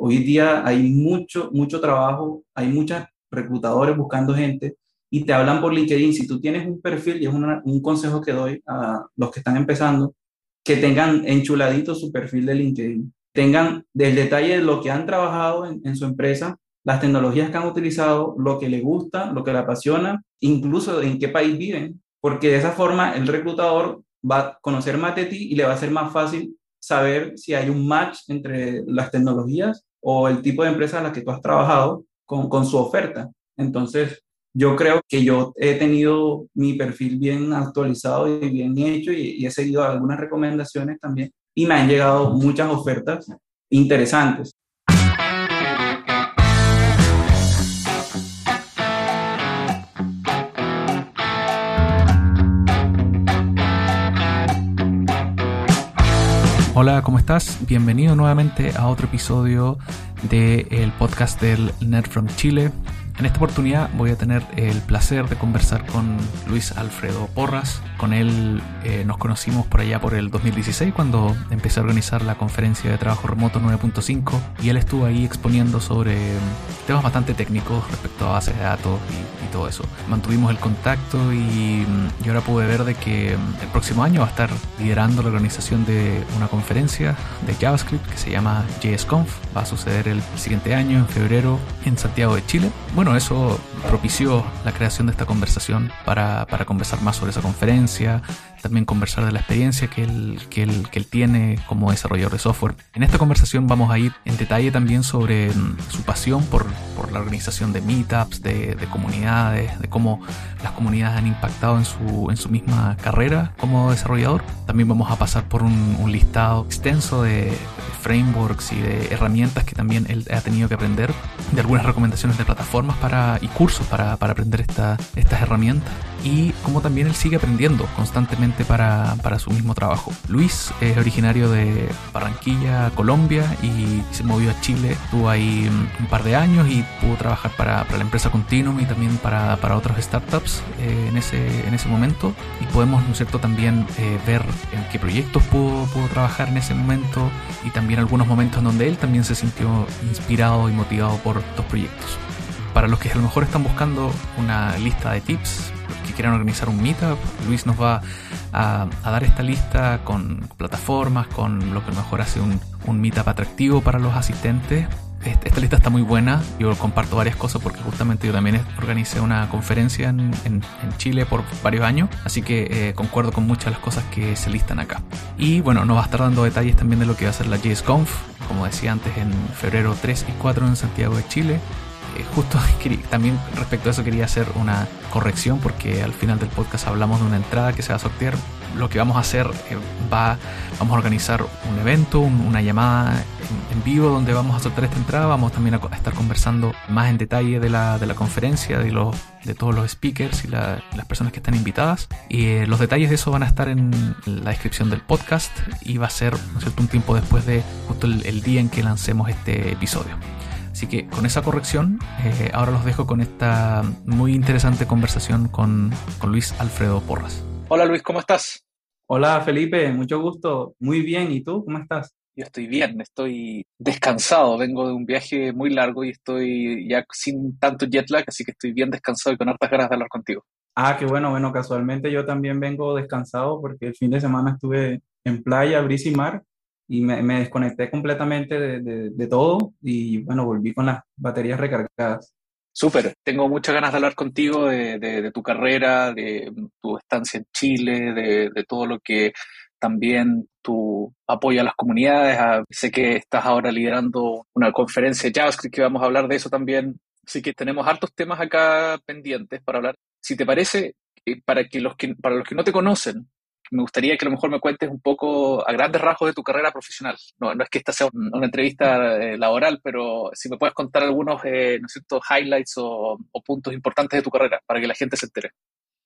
hoy día hay mucho, mucho trabajo, hay muchos reclutadores buscando gente y te hablan por LinkedIn. Si tú tienes un perfil, y es un consejo que doy a los que están empezando, que tengan enchuladito su perfil de LinkedIn. Tengan del detalle de lo que han trabajado en, en su empresa, las tecnologías que han utilizado, lo que les gusta, lo que les apasiona, incluso en qué país viven, porque de esa forma el reclutador va a conocer más de ti y le va a ser más fácil saber si hay un match entre las tecnologías o el tipo de empresa en la que tú has trabajado con, con su oferta. Entonces, yo creo que yo he tenido mi perfil bien actualizado y bien hecho y he seguido algunas recomendaciones también y me han llegado muchas ofertas interesantes. Hola, ¿cómo estás? Bienvenido nuevamente a otro episodio del podcast del Nerd from Chile. En esta oportunidad voy a tener el placer de conversar con Luis Alfredo Porras. Con él eh, nos conocimos por allá por el 2016 cuando empecé a organizar la conferencia de trabajo remoto 9.5 y él estuvo ahí exponiendo sobre temas bastante técnicos respecto a bases de datos y, todo eso. Mantuvimos el contacto y, y, ahora pude ver de que el próximo año va a estar liderando la organización de una conferencia de JavaScript que se llama JSConf. Va a suceder el siguiente año, en febrero, en Santiago de Chile. Bueno, eso propició la creación de esta conversación para, para conversar más sobre esa conferencia, también conversar de la experiencia que él, que, él, que él tiene como desarrollador de software. En esta conversación vamos a ir en detalle también sobre mm, su pasión por, por la organización de meetups, de, de, comunidades, de cómo las comunidades han impactado en su, en su misma carrera como desarrollador. También vamos a pasar por un, listado extenso de, de frameworks y de herramientas que también él ha tenido que aprender, de algunas recomendaciones de plataformas para, y cursos para, para aprender esta, estas herramientas y cómo también él sigue aprendiendo constantemente para, para, su mismo trabajo. Luis es originario de Barranquilla, Colombia y se movió a Chile, estuvo ahí un par de años y pudo trabajar para, para la empresa Continuum y también para, para otros startups eh, en, ese, en ese momento y podemos, ¿no es cierto?, también eh, ver en qué proyectos pudo, pudo trabajar en ese momento y también algunos momentos en donde él también se sintió inspirado y motivado por estos proyectos. Para los que a lo mejor están buscando una lista de tips, que quieran organizar un meetup, Luis nos va a, dar esta lista con plataformas, con lo que mejor hace un, un meetup atractivo para los asistentes esta lista está muy buena. Yo comparto varias cosas porque justamente yo también organicé una conferencia en, en, en Chile por varios años. Así que eh, concuerdo con muchas de las cosas que se listan acá. Y bueno, nos va a estar dando detalles también de lo que va a ser la JSConf. Como decía antes, en febrero 3 y 4 en Santiago de Chile. Eh, justo también respecto a eso quería hacer una corrección porque al final del podcast hablamos de una entrada que se va a sortear. Lo que vamos a hacer eh, va, vamos a organizar un evento, un, una llamada en, vivo donde vamos a sortear esta entrada. Vamos también a, estar conversando más en detalle de la, de la conferencia, de, los, de todos los speakers y la, las personas que están invitadas. Y eh, los detalles de eso van a estar en la descripción del podcast y va a ser ¿no cierto? un tiempo después de justo el, el día en que lancemos este episodio. Así que con esa corrección, eh, ahora los dejo con esta muy interesante conversación con, con, Luis Alfredo Porras. Hola Luis, ¿cómo estás? Hola Felipe, mucho gusto. Muy bien, ¿y tú? ¿Cómo estás? Yo estoy bien, estoy descansado, vengo de un viaje muy largo y estoy ya sin tanto jet lag, así que estoy bien descansado y con hartas ganas de hablar contigo. Ah, qué bueno, bueno, casualmente yo también vengo descansado porque el fin de semana estuve en playa, brisa y mar y me, me desconecté completamente de, de, de, todo y bueno, volví con las baterías recargadas. Súper, tengo muchas ganas de hablar contigo de, de, tu carrera, de tu estancia en Chile, de, todo lo que también tu apoyo a las comunidades. A, sé que estás ahora liderando una conferencia de JavaScript que vamos a hablar de eso también. Así que tenemos hartos temas acá pendientes para hablar. Si te parece, eh, para, que los que, para los que no te conocen, me gustaría que a lo mejor me cuentes un poco a grandes rasgos de tu carrera profesional. No, no es que esta sea una entrevista eh, laboral, pero si me puedes contar algunos eh, ¿no cierto? highlights o, o, puntos importantes de tu carrera para que la gente se entere.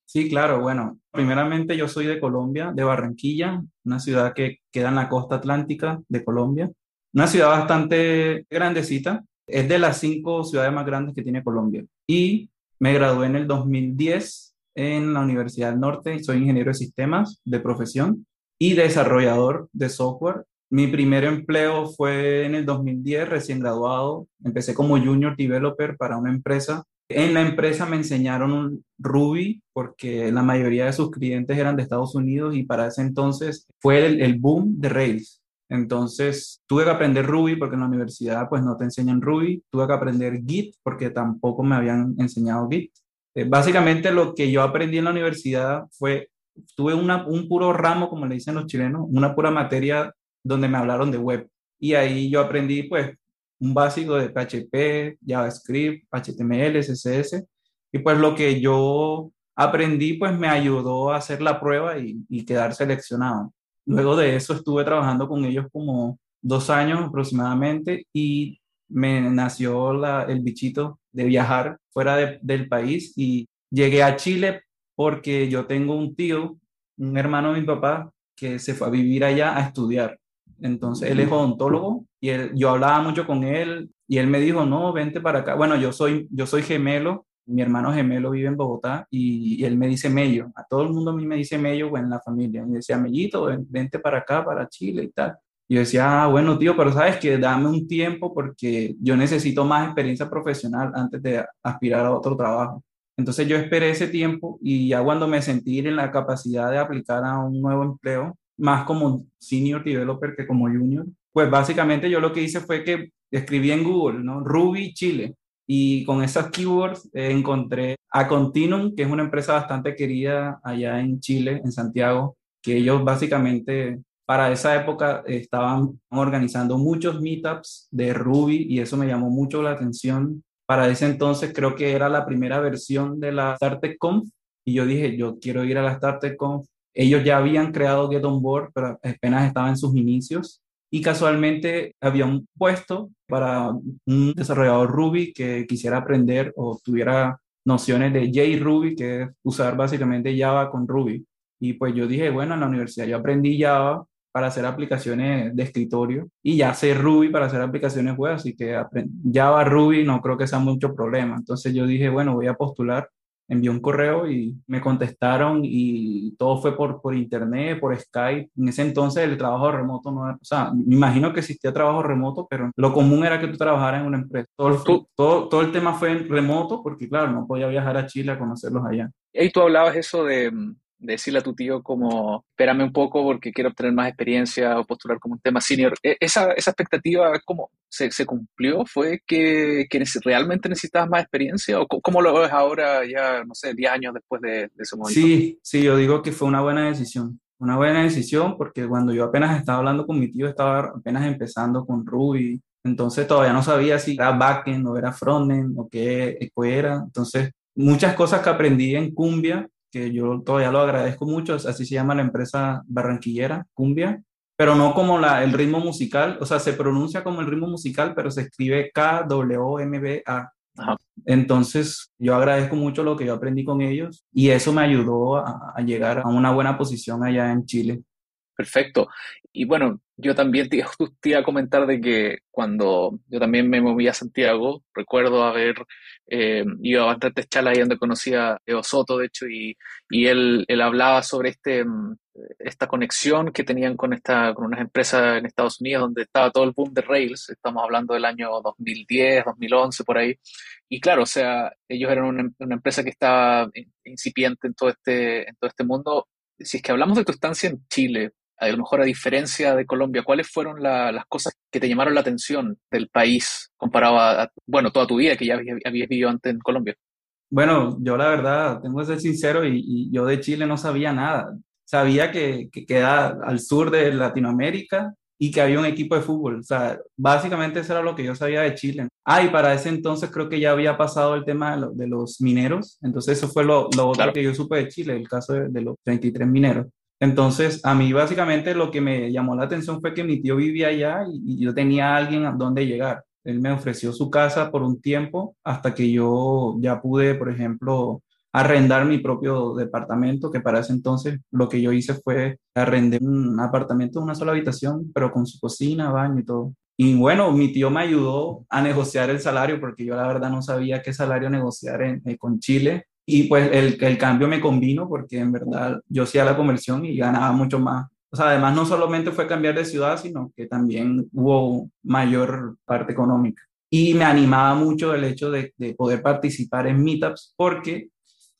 Sí, claro. Bueno, primeramente yo soy de Colombia, de Barranquilla, una ciudad que queda en la costa atlántica de Colombia. Una ciudad bastante grandecita. Es de las cinco ciudades más grandes que tiene Colombia. Y me gradué en el 2010 en la Universidad del Norte, soy ingeniero de sistemas de profesión y desarrollador de software. Mi primer empleo fue en el 2010, recién graduado. Empecé como junior developer para una empresa. En la empresa me enseñaron Ruby porque la mayoría de sus clientes eran de Estados Unidos y para ese entonces fue el, el boom de Rails. Entonces tuve que aprender Ruby porque en la universidad pues no te enseñan Ruby. Tuve que aprender Git porque tampoco me habían enseñado Git. Eh, básicamente lo que yo aprendí en la universidad fue, tuve una, un puro ramo, como le dicen los chilenos, una pura materia donde me hablaron de web. Y ahí yo aprendí pues un básico de PHP, JavaScript, HTML, CSS. Y pues lo que yo aprendí pues me ayudó a hacer la prueba y, y quedar seleccionado. Luego de eso estuve trabajando con ellos como dos años aproximadamente y me nació la, el bichito de viajar fuera del país y llegué a Chile porque yo tengo un tío, un hermano de mi papá, que se fue a vivir allá a estudiar. Entonces, él es odontólogo y yo hablaba mucho con él y él me dijo, no, vente para acá. Bueno, yo soy, yo soy gemelo, mi hermano gemelo vive en Bogotá y, él me dice Mello. A todo el mundo a mí me dice Mello en la familia. Me decía, Mellito, vente para acá, para Chile y tal. Y yo decía, ah, bueno, tío, pero sabes que dame un tiempo porque yo necesito más experiencia profesional antes de aspirar a otro trabajo. Entonces yo esperé ese tiempo y ya cuando me sentí en la capacidad de aplicar a un nuevo empleo, más como senior developer que como junior, pues básicamente yo lo que hice fue que escribí en Google, ¿no? Ruby Chile. Y con esas keywords eh, encontré a Continuum, que es una empresa bastante querida allá en Chile, en Santiago, que ellos básicamente para esa época estaban organizando muchos meetups de Ruby y eso me llamó mucho la atención. Para ese entonces creo que era la primera versión de la StartupConf y yo dije, yo quiero ir a la StartupConf. Ellos ya habían creado Get On Board, pero apenas estaba en sus inicios y casualmente había un puesto para un desarrollador Ruby que quisiera aprender o tuviera nociones de JRuby, que es usar básicamente Java con Ruby. Y pues yo dije, bueno, en la universidad yo aprendí Java, para hacer aplicaciones de escritorio y ya sé Ruby para hacer aplicaciones web, así que Java, Ruby no creo que sea mucho problema. Entonces yo dije, bueno, voy a postular, envié un correo y me contestaron y todo fue por, por internet, por Skype. En ese entonces el trabajo remoto no era, o sea, me imagino que existía trabajo remoto, pero lo común era que tú trabajaras en una empresa. Todo, todo, todo el tema fue en remoto porque, claro, no podía viajar a Chile a conocerlos allá. Y tú hablabas eso de decirle a tu tío como, espérame un poco porque quiero obtener más experiencia o postular como un tema senior. E, ¿Esa, esa expectativa cómo se, se cumplió? ¿Fue que, que, realmente necesitabas más experiencia? ¿O cómo lo ves ahora ya, no sé, 10 años después de, ese momento? Sí, sí, yo digo que fue una buena decisión. Una buena decisión porque cuando yo apenas estaba hablando con mi tío, estaba apenas empezando con Ruby. Entonces todavía no sabía si era backend o era frontend o qué, qué era. Entonces, muchas cosas que aprendí en Cumbia que yo todavía lo agradezco mucho, así se llama la empresa barranquillera, Cumbia, pero no como la, el ritmo musical, o sea, se pronuncia como el ritmo musical, pero se escribe K-W-M-B-A. Entonces, yo agradezco mucho lo que yo aprendí con ellos y eso me ayudó a, a llegar a una buena posición allá en Chile. Perfecto. Y bueno, yo también te, te, iba a comentar de que cuando yo también me moví a Santiago, recuerdo haber eh, ido a bastantes charlas ahí donde conocía a Eo Soto, de hecho, y, y él, él, hablaba sobre este, mm, esta conexión que tenían con, esta, con unas empresas en Estados Unidos donde estaba todo el boom de Rails, estamos hablando del año 2010, 2011, por ahí. Y claro, o sea, ellos eran una, una empresa que estaba incipiente en todo este, en todo este mundo. Si es que hablamos de tu estancia en Chile, a lo mejor a diferencia de Colombia, ¿cuáles fueron las cosas que te llamaron la atención del país comparado a, bueno, toda tu vida que ya habías, vivido antes en Colombia? Bueno, yo la verdad, tengo que ser sincero, y, yo de Chile no sabía nada. Sabía que, que, queda al sur de Latinoamérica y que había un equipo de fútbol. O sea, básicamente eso era lo que yo sabía de Chile. Ah, y para ese entonces creo que ya había pasado el tema de, los mineros. Entonces eso fue lo, lo otro que yo supe de Chile, el caso de, de los 33 mineros. Entonces, a mí básicamente lo que me llamó la atención fue que mi tío vivía allá y, yo tenía alguien a dónde llegar. Él me ofreció su casa por un tiempo hasta que yo ya pude, por ejemplo, arrendar mi propio departamento, que para ese entonces lo que yo hice fue arrendar un apartamento una sola habitación, pero con su cocina, baño y todo. Y bueno, mi tío me ayudó a negociar el salario porque yo la verdad no sabía qué salario negociar en, eh, con Chile y pues el, el cambio me convino porque en verdad yo hacía la conversión y ganaba mucho más. o sea, además no solamente fue cambiar de ciudad, sino que también hubo mayor parte económica. Y me animaba mucho el hecho de, de poder participar en meetups porque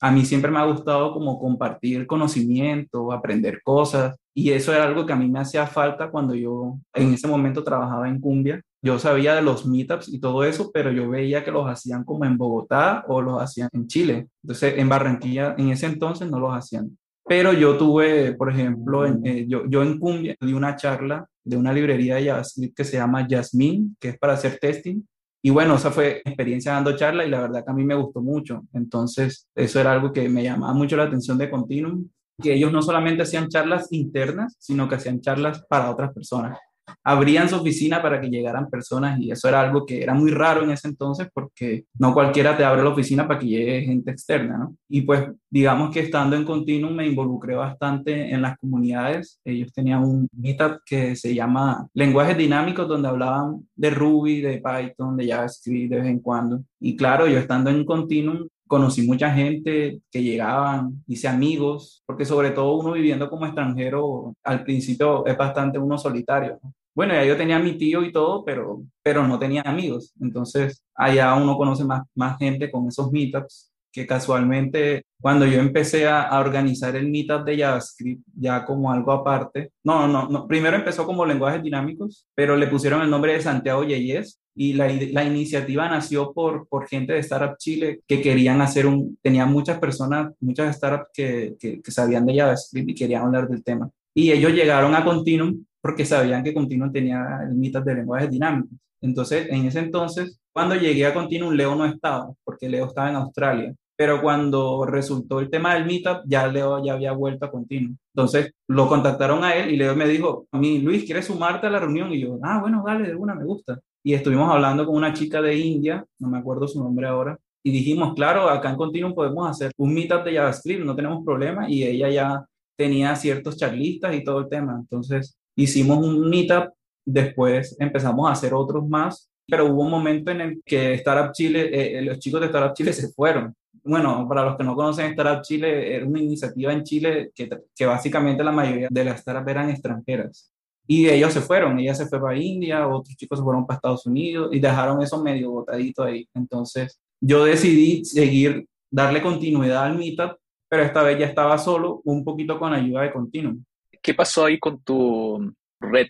a mí siempre me ha gustado como compartir conocimiento, aprender cosas, y eso era algo que a mí me hacía falta cuando yo en ese momento trabajaba en Cumbia. Yo sabía de los meetups y todo eso, pero yo veía que los hacían como en Bogotá o los hacían en Chile. Entonces, en Barranquilla, en ese entonces no los hacían. Pero yo tuve, por ejemplo, en, eh, yo, yo en Cumbia di una charla de una librería de JavaScript que se llama Jasmine, que es para hacer testing. Y bueno, esa fue experiencia dando charla y la verdad que a mí me gustó mucho. Entonces, eso era algo que me llamaba mucho la atención de Continuum, que ellos no solamente hacían charlas internas, sino que hacían charlas para otras personas abrían su oficina para que llegaran personas y eso era algo que era muy raro en ese entonces porque no cualquiera te abre la oficina para que llegue gente externa, ¿no? Y pues digamos que estando en Continuum me involucré bastante en las comunidades. Ellos tenían un meetup que se llama Lenguajes Dinámicos donde hablaban de Ruby, de Python, de JavaScript de vez en cuando. Y claro, yo estando en Continuum conocí mucha gente que llegaban, hice amigos, porque sobre todo uno viviendo como extranjero, al principio es bastante uno solitario. Bueno, ya yo tenía mi tío y todo, pero, pero no tenía amigos. Entonces, allá uno conoce más, más gente con esos meetups que casualmente cuando yo empecé a, organizar el meetup de JavaScript ya como algo aparte, no, no, no, primero empezó como lenguajes dinámicos, pero le pusieron el nombre de Santiago Yeyes y la, la, iniciativa nació por, por gente de Startup Chile que querían hacer un, tenían muchas personas, muchas startups que, que, que sabían de JavaScript y querían hablar del tema. Y ellos llegaron a Continuum porque sabían que Continuum tenía el meetup de lenguajes dinámicos. Entonces, en ese entonces, cuando llegué a Continuum, Leo no estaba, porque Leo estaba en Australia pero cuando resultó el tema del meetup, ya Leo ya había vuelto a continuo. Entonces lo contactaron a él y Leo me dijo, a mí, Luis, ¿quieres sumarte a la reunión? Y yo, ah, bueno, dale, de una, me gusta. Y estuvimos hablando con una chica de India, no me acuerdo su nombre ahora, y dijimos, claro, acá en Continuum podemos hacer un meetup de JavaScript, no tenemos problema, y ella ya tenía ciertos charlistas y todo el tema. Entonces hicimos un meetup, después empezamos a hacer otros más, pero hubo un momento en el que Startup Chile, eh, los chicos de Startup Chile se fueron bueno, para los que no conocen Startup Chile, era una iniciativa en Chile que, que básicamente la mayoría de las startups eran extranjeras. Y ellos se fueron, ella se fue para India, otros chicos se fueron para Estados Unidos y dejaron eso medio botadito ahí. Entonces yo decidí seguir, darle continuidad al Meetup, pero esta vez ya estaba solo, un poquito con ayuda de Continuum. ¿Qué pasó ahí con tu red?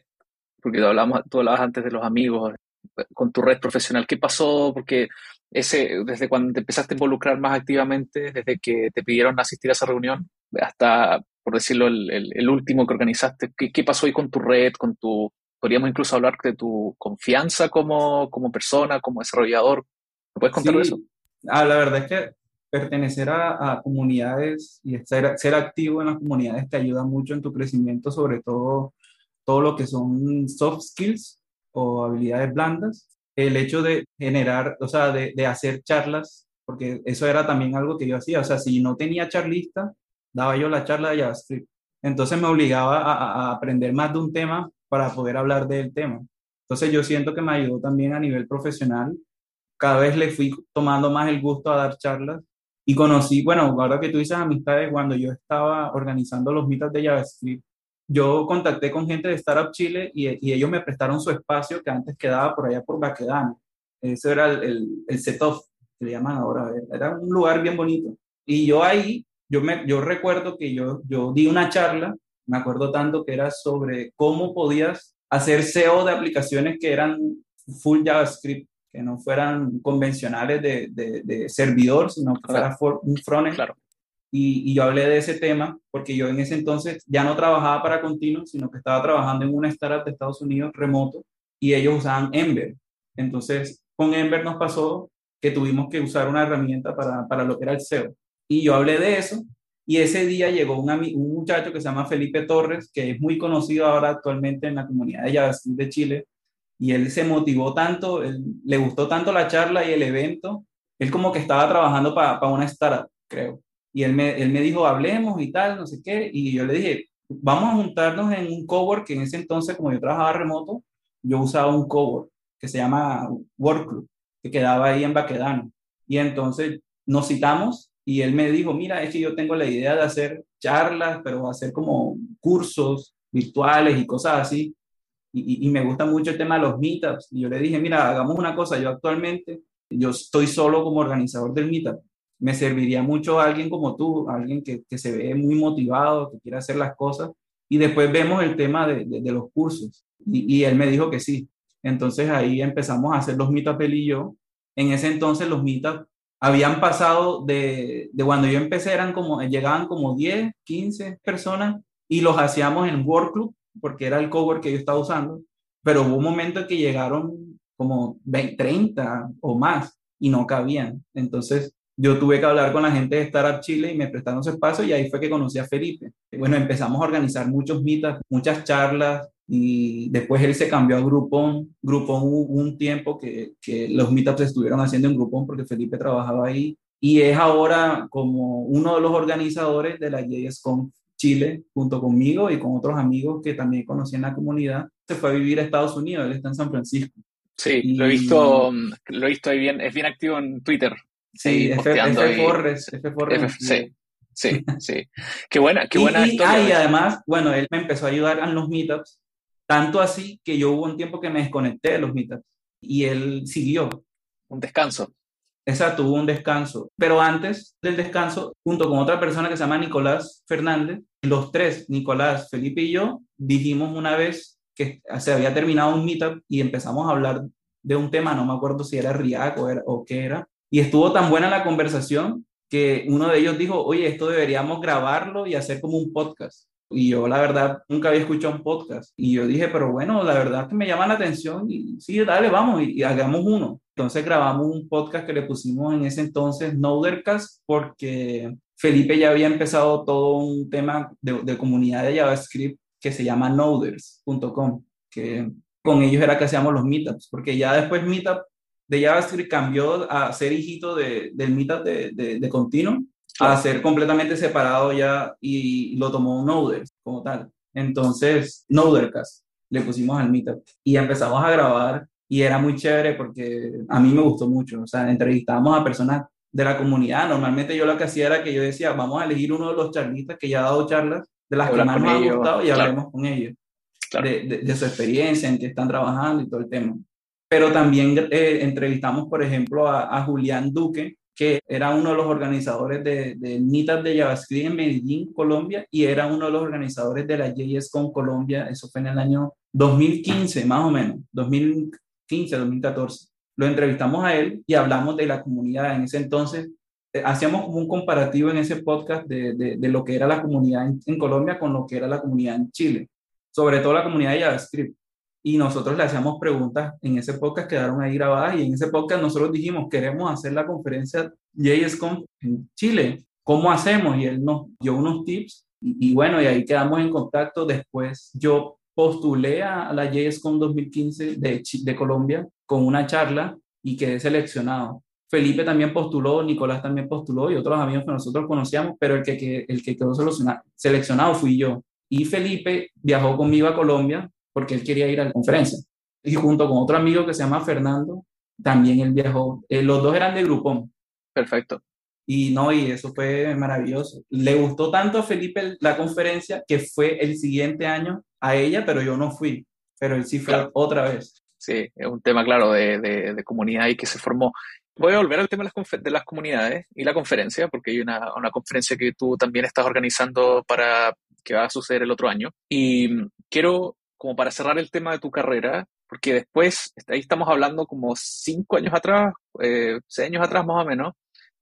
Porque hablamos, tú hablabas antes de los amigos, con tu red profesional. ¿Qué pasó? Porque ese, desde cuando te empezaste a involucrar más activamente, desde que te pidieron asistir a esa reunión, hasta, por decirlo, el, el, último que organizaste, ¿qué, ¿qué, pasó ahí con tu red, con tu, podríamos incluso hablar de tu confianza como, como persona, como desarrollador? ¿Me puedes contar eso? Ah, la verdad es que pertenecer a, a comunidades y ser, ser activo en las comunidades te ayuda mucho en tu crecimiento, sobre todo todo lo que son soft skills o habilidades blandas, el hecho de generar, o sea, de, de, hacer charlas, porque eso era también algo que yo hacía, o sea, si no tenía charlista, daba yo la charla de JavaScript. Entonces me obligaba a, aprender más de un tema para poder hablar del tema. Entonces yo siento que me ayudó también a nivel profesional. Cada vez le fui tomando más el gusto a dar charlas y conocí, bueno, ahora que tú dices amistades, cuando yo estaba organizando los mitos de JavaScript, yo contacté con gente de Startup Chile y, ellos me prestaron su espacio que antes quedaba por allá por Baquedano. Ese era el, el, el set-off, que le llaman ahora. Era un lugar bien bonito. Y yo ahí, yo, me, yo recuerdo que yo, yo di una charla, me acuerdo tanto que era sobre cómo podías hacer SEO de aplicaciones que eran full JavaScript, que no fueran convencionales de, de, de servidor, sino que fuera un frontend. Claro y, yo hablé de ese tema porque yo en ese entonces ya no trabajaba para Continuum, sino que estaba trabajando en una startup de Estados Unidos remoto y ellos usaban Ember. Entonces, con Ember nos pasó que tuvimos que usar una herramienta para, para lo que era el SEO. Y yo hablé de eso y ese día llegó un, un muchacho que se llama Felipe Torres, que es muy conocido ahora actualmente en la comunidad de JavaScript de Chile, y él se motivó tanto, le gustó tanto la charla y el evento, él como que estaba trabajando para para una startup, creo. Y él me, él me dijo, hablemos y tal, no sé qué. Y yo le dije, vamos a juntarnos en un cowork, que en ese entonces, como yo trabajaba remoto, yo usaba un cowork que se llama Workclub, que quedaba ahí en Baquedano. Y entonces nos citamos y él me dijo, mira, es que yo tengo la idea de hacer charlas, pero hacer como cursos virtuales y cosas así. Y, me gusta mucho el tema de los meetups. Y yo le dije, mira, hagamos una cosa, yo actualmente, yo estoy solo como organizador del meetup. Me serviría mucho alguien como tú, alguien que, que se ve muy motivado, que quiere hacer las cosas. Y después vemos el tema de, de, los cursos. Y, y, él me dijo que sí. Entonces ahí empezamos a hacer los meetups él y yo. En ese entonces los meetups habían pasado de, de cuando yo empecé, eran como, llegaban como 10, 15 personas y los hacíamos en Work Club, porque era el cover que yo estaba usando, pero hubo un momento en que llegaron como 20, 30 o más y no cabían. Entonces yo tuve que hablar con la gente de Startup Chile y me prestaron su espacio y ahí fue que conocí a Felipe. Bueno, empezamos a organizar muchos mitas, muchas charlas y después él se cambió a Groupon. Groupon hubo un tiempo que, que los meetups estuvieron haciendo en Groupon porque Felipe trabajaba ahí y es ahora como uno de los organizadores de la JSConf Chile junto conmigo y con otros amigos que también conocí en la comunidad. Se fue a vivir a Estados Unidos, él está en San Francisco. Sí, lo he visto, lo he visto ahí bien, es bien activo en Twitter. Sí, F, F Forres, F Forres. sí, sí, sí. Qué buena, qué buena y, historia. Ah, y además, bueno, él me empezó a ayudar en los meetups, tanto así que yo hubo un tiempo que me desconecté de los meetups y él siguió. Un descanso. Esa tuvo un descanso. Pero antes del descanso, junto con otra persona que se llama Nicolás Fernández, los tres, Nicolás, Felipe y yo, dijimos una vez que se había terminado un meetup y empezamos a hablar de un tema, no me acuerdo si era React o, o qué era, y estuvo tan buena la conversación que uno de ellos dijo, oye, esto deberíamos grabarlo y hacer como un podcast. Y yo, la verdad, nunca había escuchado un podcast. Y yo dije, pero bueno, la verdad que me llama la atención y sí, dale, vamos y, hagamos uno. Entonces grabamos un podcast que le pusimos en ese entonces Nodercast porque Felipe ya había empezado todo un tema de, comunidad de JavaScript que se llama noders.com, que con ellos era que hacíamos los meetups, porque ya después Meetup de JavaScript cambió a ser hijito de, del Meetup de, de, de A ser completamente separado ya y lo tomó Noders como tal. Entonces, Nodercast le pusimos al Meetup y empezamos a grabar y era muy chévere porque a mí me gustó mucho. O sea, entrevistábamos a personas de la comunidad. Normalmente yo lo que hacía era que yo decía, vamos a elegir uno de los charlistas que ya ha dado charlas de las que más nos ha gustado y hablemos con ellos. De, de, su experiencia, en qué están trabajando y todo el tema. Pero también eh, entrevistamos, por ejemplo, a, a Julián Duque, que era uno de los organizadores de Meetup de JavaScript en Medellín, Colombia, y era uno de los organizadores de la JSCon Colombia, eso fue en el año 2015, más o menos, 2015, 2014. Lo entrevistamos a él y hablamos de la comunidad. En ese entonces, eh, hacíamos como un comparativo en ese podcast de, de, de lo que era la comunidad en, en Colombia con lo que era la comunidad en Chile, sobre todo la comunidad de JavaScript y nosotros le hacíamos preguntas en ese podcast, quedaron ahí grabadas y en ese podcast nosotros dijimos, queremos hacer la conferencia JSConf en Chile, ¿cómo hacemos? Y él nos dio unos tips y, y bueno, y ahí quedamos en contacto. Después yo postulé a la JSConf 2015 de, de Colombia con una charla y quedé seleccionado. Felipe también postuló, Nicolás también postuló y otros amigos que nosotros conocíamos, pero el que, que el que quedó seleccionado fui yo. Y Felipe viajó conmigo a Colombia porque él quería ir a la conferencia. Y junto con otro amigo que se llama Fernando, también él viajó. Eh, los dos eran de Grupón. Perfecto. Y no, y eso fue maravilloso. Le gustó tanto a Felipe la conferencia que fue el siguiente año a ella, pero yo no fui. Pero él sí fue claro. otra vez. Sí, es un tema, claro, de, de, de comunidad y que se formó. Voy a volver al tema de las, de las comunidades y la conferencia, porque hay una, una, conferencia que tú también estás organizando para que va a suceder el otro año. Y quiero como para cerrar el tema de tu carrera, porque después, ahí estamos hablando como cinco años atrás, eh, seis años atrás más o menos,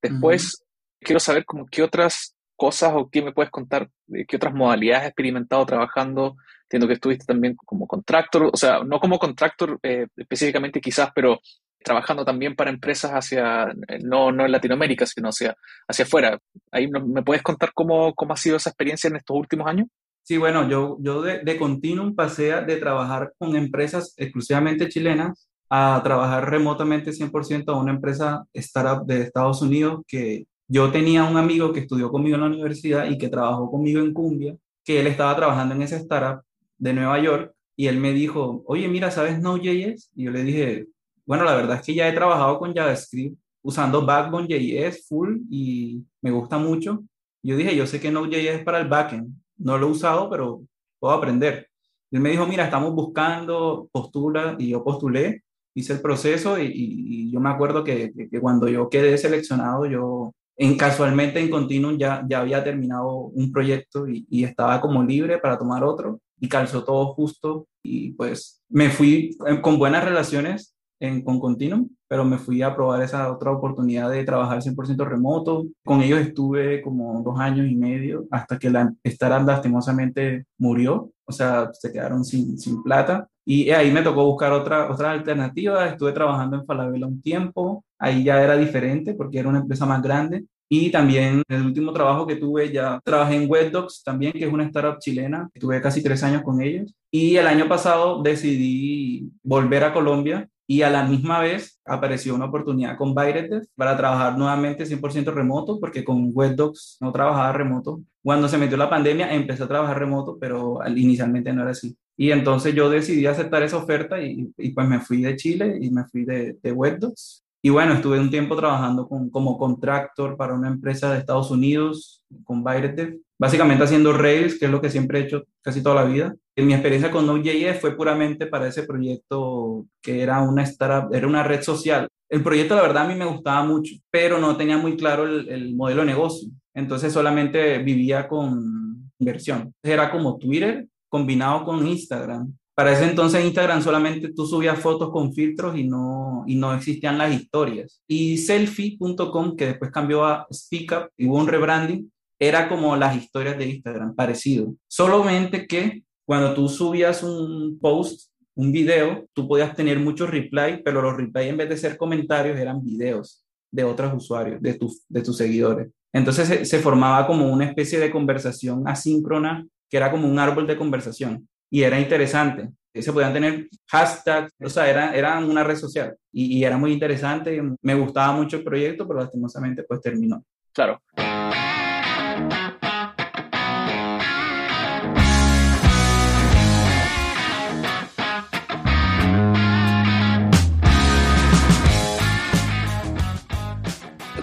después uh -huh. quiero saber como qué otras cosas o qué me puedes contar, de qué otras modalidades has experimentado trabajando, entiendo que estuviste también como contractor, o sea, no como contractor eh, específicamente quizás, pero trabajando también para empresas hacia, no, no en Latinoamérica, sino hacia, hacia afuera. Ahí me puedes contar cómo, cómo ha sido esa experiencia en estos últimos años? Sí, bueno, yo, yo de, de continuum pasé de trabajar con empresas exclusivamente chilenas a trabajar remotamente 100% a una empresa startup de Estados Unidos que yo tenía un amigo que estudió conmigo en la universidad y que trabajó conmigo en Cumbia, que él estaba trabajando en esa startup de Nueva York y él me dijo, oye, mira, ¿sabes Node.js? Y yo le dije, bueno, la verdad es que ya he trabajado con JavaScript usando Backbone.js full y me gusta mucho. Yo dije, yo sé que Node.js es para el backend, no lo he usado, pero puedo aprender. Él me dijo, mira, estamos buscando, postula, y yo postulé, hice el proceso y, yo me acuerdo que, que, cuando yo quedé seleccionado, yo en, casualmente en Continuum ya, ya había terminado un proyecto y, y estaba como libre para tomar otro y calzó todo justo y pues me fui con buenas relaciones en, con Continuum, pero me fui a probar esa otra oportunidad de trabajar 100% remoto. Con ellos estuve como dos años y medio hasta que la startup lastimosamente murió, o sea, se quedaron sin, sin plata. Y ahí me tocó buscar otra, otra alternativa. Estuve trabajando en Falabella un tiempo. Ahí ya era diferente porque era una empresa más grande. Y también el último trabajo que tuve, ya trabajé en WebDocs también, que es una startup chilena. Estuve casi tres años con ellos. Y el año pasado decidí volver a Colombia y a la misma vez apareció una oportunidad con Bytedev para trabajar nuevamente 100% remoto, porque con WebDocs no trabajaba remoto. Cuando se metió la pandemia empecé a trabajar remoto, pero inicialmente no era así. Y entonces yo decidí aceptar esa oferta y, y pues me fui de Chile y me fui de, de WebDocs y bueno, estuve un tiempo trabajando con, como contractor para una empresa de Estados Unidos, con Bytedev, básicamente haciendo Rails, que es lo que siempre he hecho casi toda la vida. Y mi experiencia con Node.js fue puramente para ese proyecto que era una startup, era una red social. El proyecto, la verdad, a mí me gustaba mucho, pero no tenía muy claro el, el modelo de negocio. Entonces solamente vivía con inversión. Era como Twitter combinado con Instagram. Para ese entonces Instagram solamente tú subías fotos con filtros y no, y no existían las historias. Y selfie.com, que después cambió a SpeakUp y hubo un rebranding, era como las historias de Instagram, parecido. Solamente que cuando tú subías un post, un video, tú podías tener muchos replies, pero los replies en vez de ser comentarios eran videos de otros usuarios, de, tus de tus seguidores. Entonces se, se formaba como una especie de conversación asíncrona, que era como un árbol de conversación y era interesante. Se podían tener hashtags, o sea, era, era una red social y, y era muy interesante. Me gustaba mucho el proyecto, pero lastimosamente pues terminó. Claro.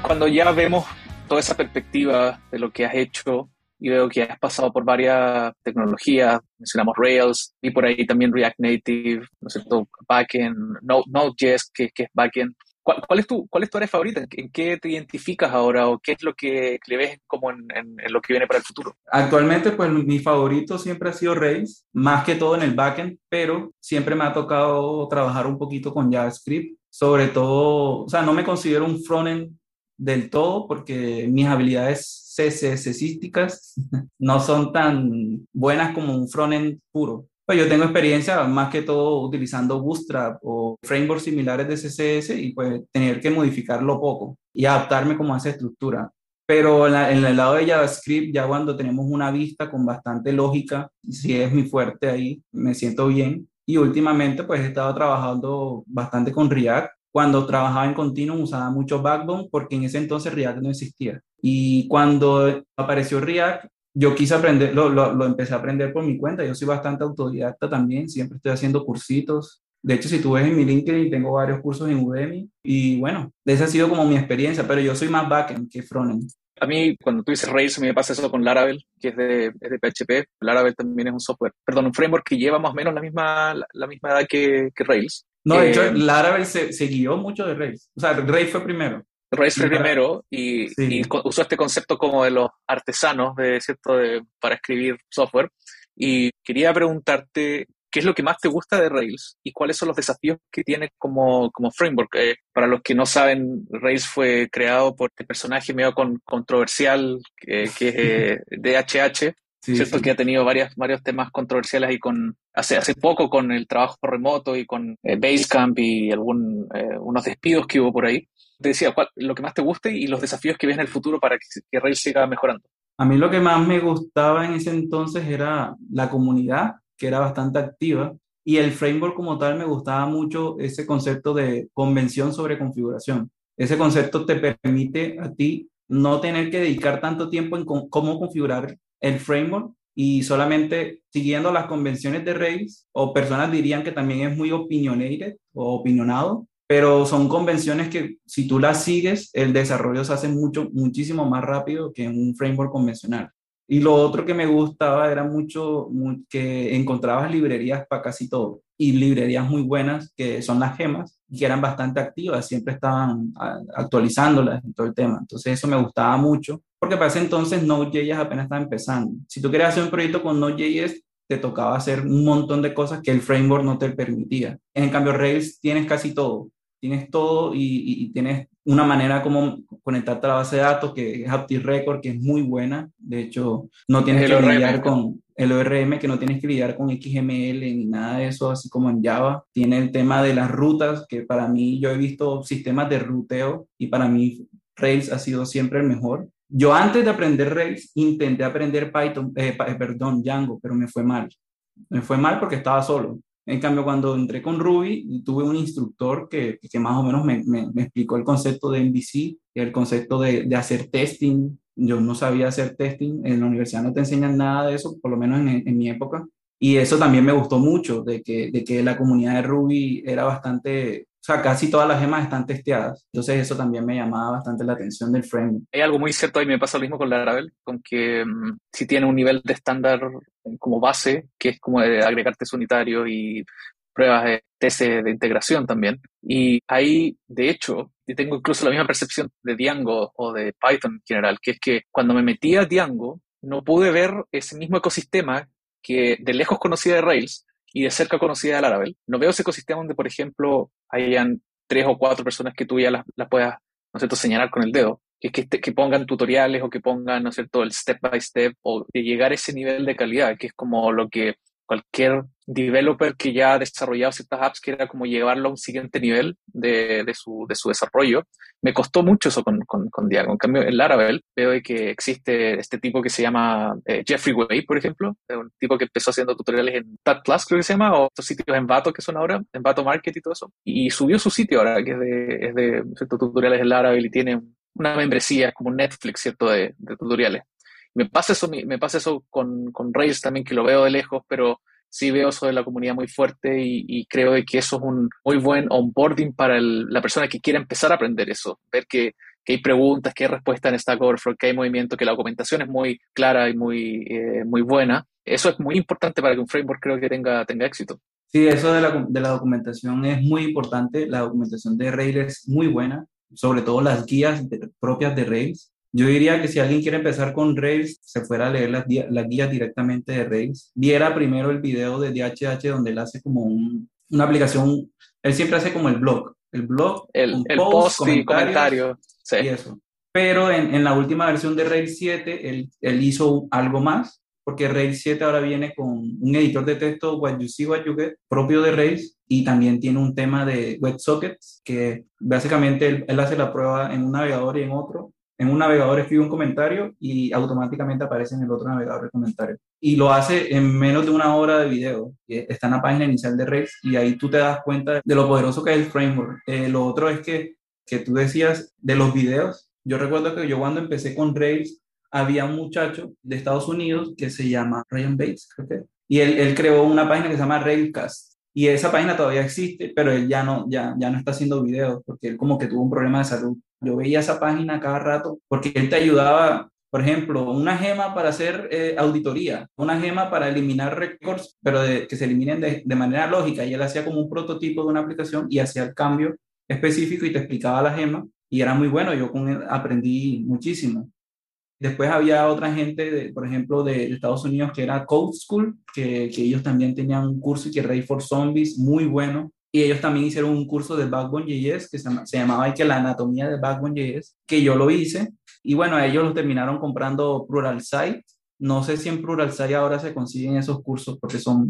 Cuando ya vemos toda esa perspectiva de lo que has hecho y veo que has pasado por varias tecnologías, mencionamos Rails y por ahí también React Native, ¿no es cierto? Backend, Node.js, que, que es backend. ¿Cuál, ¿Cuál, es tu, ¿Cuál es tu área favorita? ¿En qué te identificas ahora o qué es lo que le ves como en, en, en, lo que viene para el futuro? Actualmente, pues mi favorito siempre ha sido Rails, más que todo en el backend, pero siempre me ha tocado trabajar un poquito con JavaScript, sobre todo, o sea, no me considero un frontend del todo porque mis habilidades CSSísticas no son tan buenas como un frontend puro. Pues yo tengo experiencia más que todo utilizando Bootstrap o frameworks similares de CSS y pues tener que modificarlo poco y adaptarme como a esa estructura. Pero en, el lado de JavaScript, ya cuando tenemos una vista con bastante lógica, si es mi fuerte ahí, me siento bien. Y últimamente pues he estado trabajando bastante con React cuando trabajaba en Continuum usaba mucho Backbone porque en ese entonces React no existía. Y cuando apareció React, yo quise aprender, lo, lo, lo, empecé a aprender por mi cuenta. Yo soy bastante autodidacta también, siempre estoy haciendo cursitos. De hecho, si tú ves en mi LinkedIn, tengo varios cursos en Udemy. Y bueno, esa ha sido como mi experiencia, pero yo soy más backend que frontend. A mí, cuando tú dices Rails, a mí me pasa eso con Laravel, que es de, es de PHP. Laravel también es un software, perdón, un framework que lleva más o menos la misma, la, la misma edad que, que Rails. No, de hecho, Laravel se, se, guió mucho de Rails. O sea, Rails fue primero. Rails fue primero y, sí. y, usó este concepto como de los artesanos, de, ¿cierto? De, para escribir software. Y quería preguntarte, ¿qué es lo que más te gusta de Rails y cuáles son los desafíos que tiene como, como framework? Eh, para los que no saben, Rails fue creado por este personaje medio con, controversial que, que es eh, DHH, Sí, ¿cierto? Sí. Que ha tenido varias, varios temas controversiales y con, hace, hace poco con el trabajo remoto y con eh, Basecamp y algún, eh, unos despidos que hubo por ahí. Te decía, ¿cuál, lo que más te guste y los desafíos que ves en el futuro para que, que Rails siga mejorando. A mí lo que más me gustaba en ese entonces era la comunidad, que era bastante activa, y el framework como tal me gustaba mucho ese concepto de convención sobre configuración. Ese concepto te permite a ti no tener que dedicar tanto tiempo en cómo configurar el framework y solamente siguiendo las convenciones de Rails, o personas dirían que también es muy opinionated o opinionado, pero son convenciones que si tú las sigues, el desarrollo se hace mucho, muchísimo más rápido que en un framework convencional. Y lo otro que me gustaba era mucho que encontrabas librerías para casi todo y librerías muy buenas que son las gemas y que eran bastante activas, siempre estaban actualizándolas y todo el tema. Entonces eso me gustaba mucho porque para ese entonces Node.js apenas estaba empezando. Si tú querías hacer un proyecto con Node.js, te tocaba hacer un montón de cosas que el framework no te permitía. En cambio, Rails tienes casi todo. Tienes todo y, y tienes una manera como conectarte a la base de datos que es AptiRecord, que es muy buena. De hecho, no tienes que lidiar con el ORM, que no tienes que lidiar con XML ni nada de eso, así como en Java. Tiene el tema de las rutas, que para mí yo he visto sistemas de ruteo y para mí Rails ha sido siempre el mejor. Yo antes de aprender Rails intenté aprender Python, eh, eh, perdón, Django, pero me fue mal. Me fue mal porque estaba solo. En cambio, cuando entré con Ruby, tuve un instructor que, que más o menos me, me, explicó el concepto de MVC, el concepto de, de, hacer testing. Yo no sabía hacer testing, en la universidad no te enseñan nada de eso, por lo menos en, en mi época. Y eso también me gustó mucho, de que, de que la comunidad de Ruby era bastante o sea, casi todas las gemas están testeadas. Entonces eso también me llamaba bastante la atención del framework. Hay algo muy cierto y me pasa lo mismo con Laravel, con que mm, si tiene un nivel de estándar como base, que es como de agregar test unitario y pruebas de test de integración también. Y ahí, de hecho, tengo incluso la misma percepción de Django o de Python en general, que es que cuando me metí a Django, no pude ver ese mismo ecosistema que de lejos conocía de Rails, y de cerca conocida de Laravel. No veo ese ecosistema donde, por ejemplo, hayan tres o cuatro personas que tú ya las, puedas, ¿no es cierto?, señalar con el dedo. Que, que, que pongan tutoriales o que pongan, ¿no es cierto?, el step by step o de llegar a ese nivel de calidad, que es como lo que cualquier developer que ya ha desarrollado ciertas apps quiera como llevarlo a un siguiente nivel de, de, su, de su, desarrollo. Me costó mucho eso con, con, con Diago. En cambio, en Laravel veo que existe este tipo que se llama eh, Jeffrey Way, por ejemplo, un tipo que empezó haciendo tutoriales en Tat Plus, creo que se llama, o estos sitios en Vato que son ahora, en Vato Market y todo eso. Y subió su sitio ahora, que es de, es de ciertos tutoriales en Laravel y tiene una membresía, como Netflix, ¿cierto?, de, de tutoriales. Me pasa eso, me pasa eso con, con Rails también, que lo veo de lejos, pero sí veo eso de la comunidad muy fuerte y, creo que eso es un muy buen onboarding para la persona que quiere empezar a aprender eso, ver que, que, hay preguntas, que hay respuestas en Stack Overflow, que hay movimiento, que la documentación es muy clara y muy, eh, muy buena. Eso es muy importante para que un framework creo que tenga, tenga éxito. Sí, eso de la, de la documentación es muy importante. La documentación de Rails es muy buena, sobre todo las guías propias de Rails. Yo diría que si alguien quiere empezar con Rails, se fuera a leer las, las guías directamente de Rails. Viera primero el video de DHH donde él hace como un, una aplicación, él siempre hace como el blog, el blog, el, el post, y comentario. Sí. Y eso. Pero en, en, la última versión de Rails 7, él, él, hizo algo más, porque Rails 7 ahora viene con un editor de texto, What You See, What You Get, propio de Rails, y también tiene un tema de WebSockets, que básicamente él, él hace la prueba en un navegador y en otro, en un navegador escribe un comentario y automáticamente aparece en el otro navegador el comentario. Y lo hace en menos de una hora de video. Está en la página inicial de Rails y ahí tú te das cuenta de lo poderoso que es el framework. Eh, lo otro es que, que tú decías de los videos. Yo recuerdo que yo cuando empecé con Rails había un muchacho de Estados Unidos que se llama Ryan Bates, creo que. Y él, él creó una página que se llama Railcast. Y esa página todavía existe, pero él ya no, ya, ya no está haciendo videos porque él como que tuvo un problema de salud yo veía esa página cada rato porque él te ayudaba, por ejemplo, una gema para hacer eh, auditoría, una gema para eliminar récords, pero de, que se eliminen de, de, manera lógica. Y él hacía como un prototipo de una aplicación y hacía el cambio específico y te explicaba la gema. Y era muy bueno, yo con él aprendí muchísimo. Después había otra gente, de, por ejemplo, de, Estados Unidos que era Code School, que, que ellos también tenían un curso y que Ray for Zombies, muy bueno y ellos también hicieron un curso de Backbone.js que se, se llamaba que la anatomía de Backbone.js, que yo lo hice. Y bueno, ellos lo terminaron comprando Pluralsight. No sé si en Pluralsight ahora se consiguen esos cursos porque son,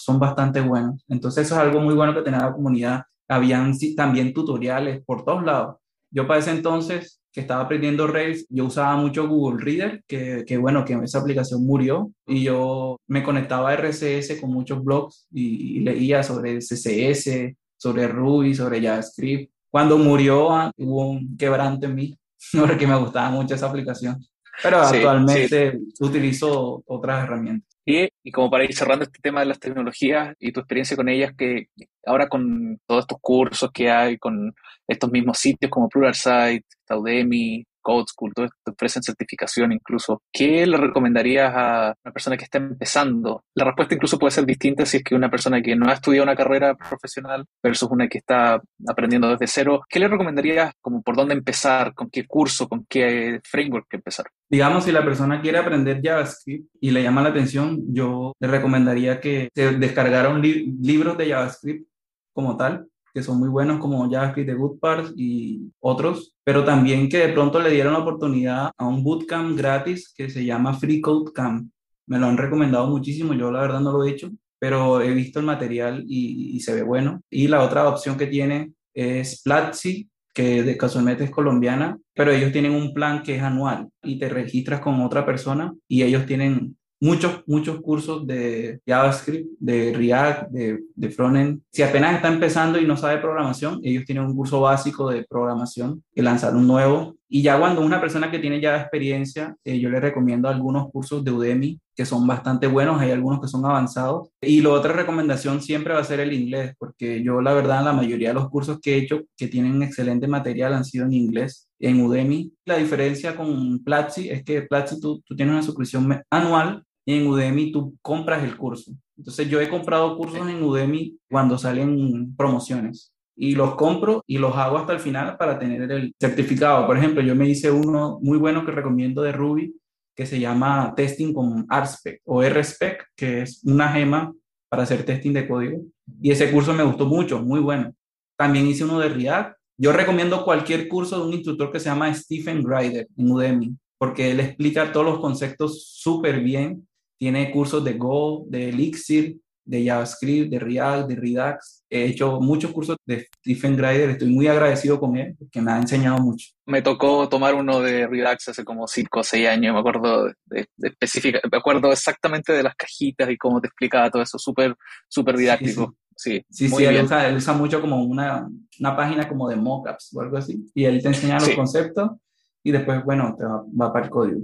son bastante buenos. Entonces eso es algo muy bueno que tenía la comunidad. Habían también tutoriales por todos lados. Yo para ese entonces que estaba aprendiendo Rails, yo usaba mucho Google Reader, que, que, bueno, que esa aplicación murió y yo me conectaba a RCS con muchos blogs y, leía sobre CSS, sobre Ruby, sobre JavaScript. Cuando murió ah, hubo un quebranto en mí porque me gustaba mucho esa aplicación. Pero actualmente utilizo otras herramientas. Y, y, como para ir cerrando este tema de las tecnologías y tu experiencia con ellas, que ahora con todos estos cursos que hay, con estos mismos sitios como Pluralsight, Udemy, Code School, todo esto ofrecen certificación incluso. ¿Qué le recomendarías a una persona que está empezando? La respuesta incluso puede ser distinta si es que una persona que no ha estudiado una carrera profesional versus una que está aprendiendo desde cero. ¿Qué le recomendarías como por dónde empezar, con qué curso, con qué framework empezar? Digamos, si la persona quiere aprender JavaScript y le llama la atención, yo le recomendaría que se descargara un libros de JavaScript como tal que son muy buenos como JavaScript de Good Parts y otros, pero también que de pronto le dieron la oportunidad a un bootcamp gratis que se llama Free Code Camp. Me lo han recomendado muchísimo, yo la verdad no lo he hecho, pero he visto el material y, y se ve bueno. Y la otra opción que tiene es Platzi, que de casualmente es colombiana, pero ellos tienen un plan que es anual y te registras con otra persona y ellos tienen muchos, muchos cursos de JavaScript, de React, de, de frontend. Si apenas está empezando y no sabe programación, ellos tienen un curso básico de programación que lanzaron nuevo. Y ya cuando una persona que tiene ya experiencia, eh, yo le recomiendo algunos cursos de Udemy que son bastante buenos, hay algunos que son avanzados. Y la otra recomendación siempre va a ser el inglés, porque yo la verdad la mayoría de los cursos que he hecho que tienen excelente material han sido en inglés en Udemy. La diferencia con Platzi es que Platzi tú, tú tienes una suscripción anual en Udemy tú compras el curso. Entonces yo he comprado cursos en Udemy cuando salen promociones y los compro y los hago hasta el final para tener el certificado. Por ejemplo, yo me hice uno muy bueno que recomiendo de Ruby que se llama Testing con RSpec o RSpec, que es una gema para hacer testing de código. Y ese curso me gustó mucho, muy bueno. También hice uno de React. Yo recomiendo cualquier curso de un instructor que se llama Stephen Grider en Udemy, porque él explica todos los conceptos súper bien tiene cursos de Go, de Elixir, de JavaScript, de React, de Redux. He hecho muchos cursos de Stephen Grider, estoy muy agradecido con él porque me ha enseñado mucho. Me tocó tomar uno de Redux hace como 5 o 6 años, me acuerdo de, específica, me acuerdo exactamente de las cajitas y cómo te explicaba todo eso, súper súper didáctico. Sí, sí, sí, él, usa, mucho como una, una página como de mockups o algo así, y él te enseña los conceptos y después, bueno, te va, va para el código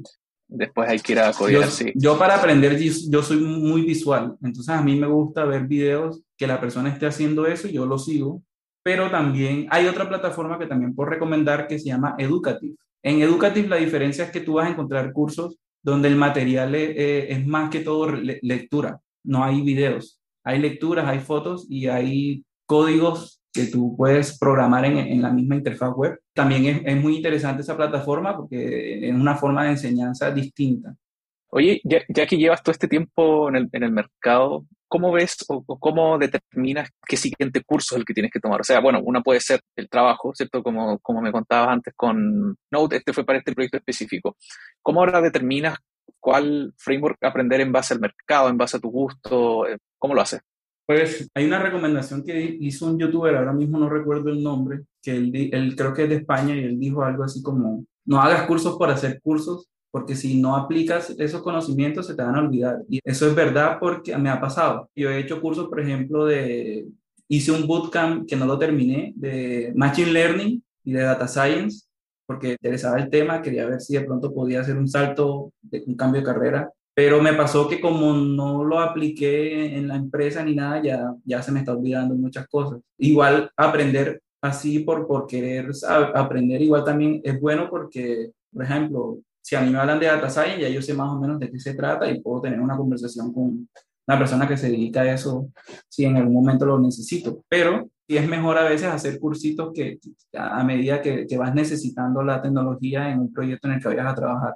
después hay que ir a codiar, yo, sí. Yo para aprender, yo soy muy visual, entonces a mí me gusta ver videos que la persona esté haciendo eso y yo lo sigo, pero también hay otra plataforma que también puedo recomendar que se llama Educative. En Educative la diferencia es que tú vas a encontrar cursos donde el material es, es más que todo lectura, no hay videos, hay lecturas, hay fotos y hay códigos que tú puedes programar en, en la misma interfaz web. También es, es, muy interesante esa plataforma porque es una forma de enseñanza distinta. Oye, ya, ya que llevas todo este tiempo en el, en el mercado, ¿cómo ves o, cómo determinas qué siguiente curso es el que tienes que tomar? O sea, bueno, una puede ser el trabajo, ¿cierto? Como, como me contabas antes con Node, este fue para este proyecto específico. ¿Cómo ahora determinas cuál framework aprender en base al mercado, en base a tu gusto? ¿Cómo lo haces? Pues hay una recomendación que hizo un youtuber, ahora mismo no recuerdo el nombre, que él, él, creo que es de España y él dijo algo así como, no hagas cursos por hacer cursos, porque si no aplicas esos conocimientos se te van a olvidar. Y eso es verdad porque me ha pasado. Yo he hecho cursos, por ejemplo, de, hice un bootcamp que no lo terminé, de Machine Learning y de Data Science, porque interesaba el tema, quería ver si de pronto podía hacer un salto, de, un cambio de carrera pero me pasó que como no lo apliqué en la empresa ni nada, ya, ya se me está olvidando muchas cosas. Igual aprender así por, por querer aprender, igual también es bueno porque, por ejemplo, si a mí me hablan de data science, ya yo sé más o menos de qué se trata y puedo tener una conversación con una persona que se dedica a eso si en algún momento lo necesito. Pero sí es mejor a veces hacer cursitos que a medida que, que vas necesitando la tecnología en un proyecto en el que vayas a trabajar.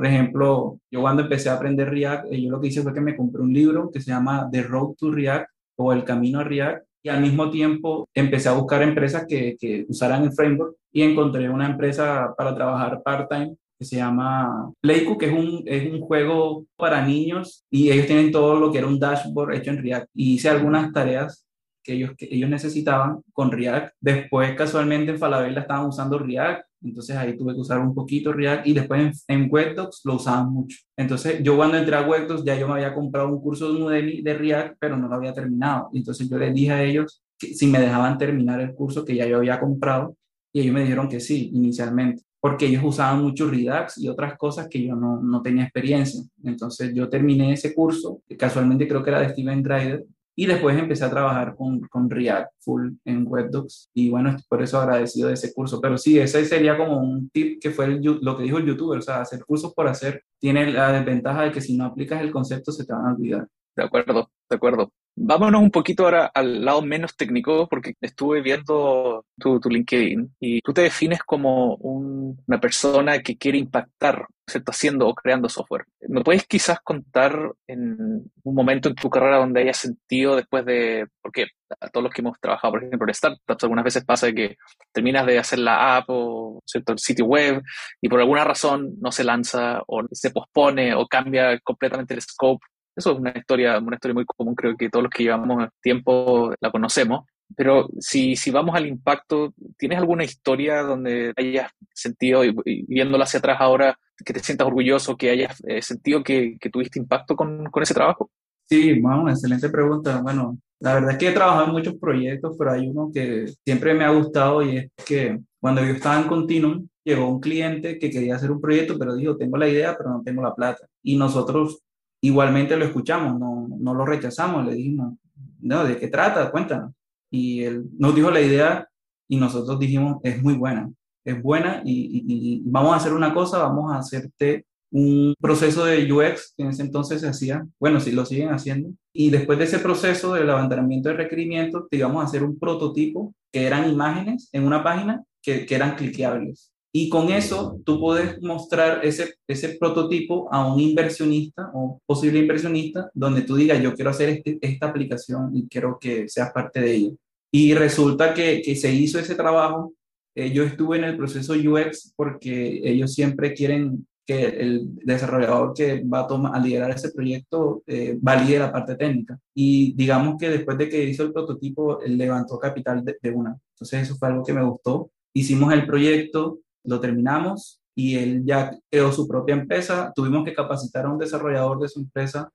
Por ejemplo, yo cuando empecé a aprender React, eh, yo lo que hice fue que me compré un libro que se llama The Road to React o El Camino a React y al mismo tiempo empecé a buscar empresas que, que usaran el framework y encontré una empresa para trabajar part-time que se llama Playku, que es un, es un juego para niños y ellos tienen todo lo que era un dashboard hecho en React. Y hice algunas tareas que ellos, que ellos necesitaban con React. Después, casualmente, en Falabella estaban usando React entonces ahí tuve que usar un poquito React y después en, en WebDocs lo usaban mucho. Entonces yo cuando entré a WebDocs ya yo me había comprado un curso de Udemy de React, pero no lo había terminado. Entonces yo les dije a ellos si me dejaban terminar el curso que ya yo había comprado y ellos me dijeron que sí, inicialmente, porque ellos usaban mucho Redux y otras cosas que yo no, no tenía experiencia. Entonces yo terminé ese curso, que casualmente creo que era de Steven Grider, Y después empecé a trabajar con, con React Full en WebDocs y bueno, por eso agradecido de ese curso. Pero sí, ese sería como un tip que fue lo que dijo el youtuber, o sea, hacer cursos por hacer tiene la desventaja de que si no aplicas el concepto se te van a olvidar. De acuerdo, de acuerdo. Vámonos un poquito ahora al lado menos técnico, porque estuve viendo tu, LinkedIn y tú te defines como una persona que quiere impactar, ¿cierto? Haciendo o creando software. ¿Me puedes quizás contar en un momento en tu carrera donde hayas sentido después de, porque a todos los que hemos trabajado, por ejemplo, en startups, algunas veces pasa que terminas de hacer la app o ¿cierto? el sitio web y por alguna razón no se lanza o se pospone o cambia completamente el scope eso es una historia, una historia muy común, creo que todos los que llevamos tiempo la conocemos. Pero si, si vamos al impacto, ¿tienes alguna historia donde hayas sentido, y, viéndola hacia atrás ahora, que te sientas orgulloso, que hayas eh, sentido que, tuviste impacto con, con ese trabajo? Sí, bueno, excelente pregunta. Bueno, la verdad es que he trabajado en muchos proyectos, pero hay uno que siempre me ha gustado y es que cuando yo estaba en Continuum, llegó un cliente que quería hacer un proyecto, pero dijo, tengo la idea, pero no tengo la plata. Y nosotros igualmente lo escuchamos, no, no lo rechazamos, le dijimos, no, ¿de qué trata? Cuéntanos. Y él nos dijo la idea y nosotros dijimos, es muy buena, es buena y, vamos a hacer una cosa, vamos a hacerte un proceso de UX que en ese entonces se hacía, bueno, si lo siguen haciendo, y después de ese proceso de levantamiento de requerimientos, te íbamos a hacer un prototipo que eran imágenes en una página que, que eran cliqueables. Y con eso tú puedes mostrar ese, ese prototipo a un inversionista o posible inversionista donde tú digas, yo quiero hacer este, esta aplicación y quiero que seas parte de ella. Y resulta que, que se hizo ese trabajo. Eh, yo estuve en el proceso UX porque ellos siempre quieren que el desarrollador que va a, tomar, a liderar ese proyecto eh, valide la parte técnica. Y digamos que después de que hizo el prototipo, él levantó capital de, de una. Entonces eso fue algo que me gustó. Hicimos el proyecto, lo terminamos y él ya creó su propia empresa. Tuvimos que capacitar a un desarrollador de su empresa,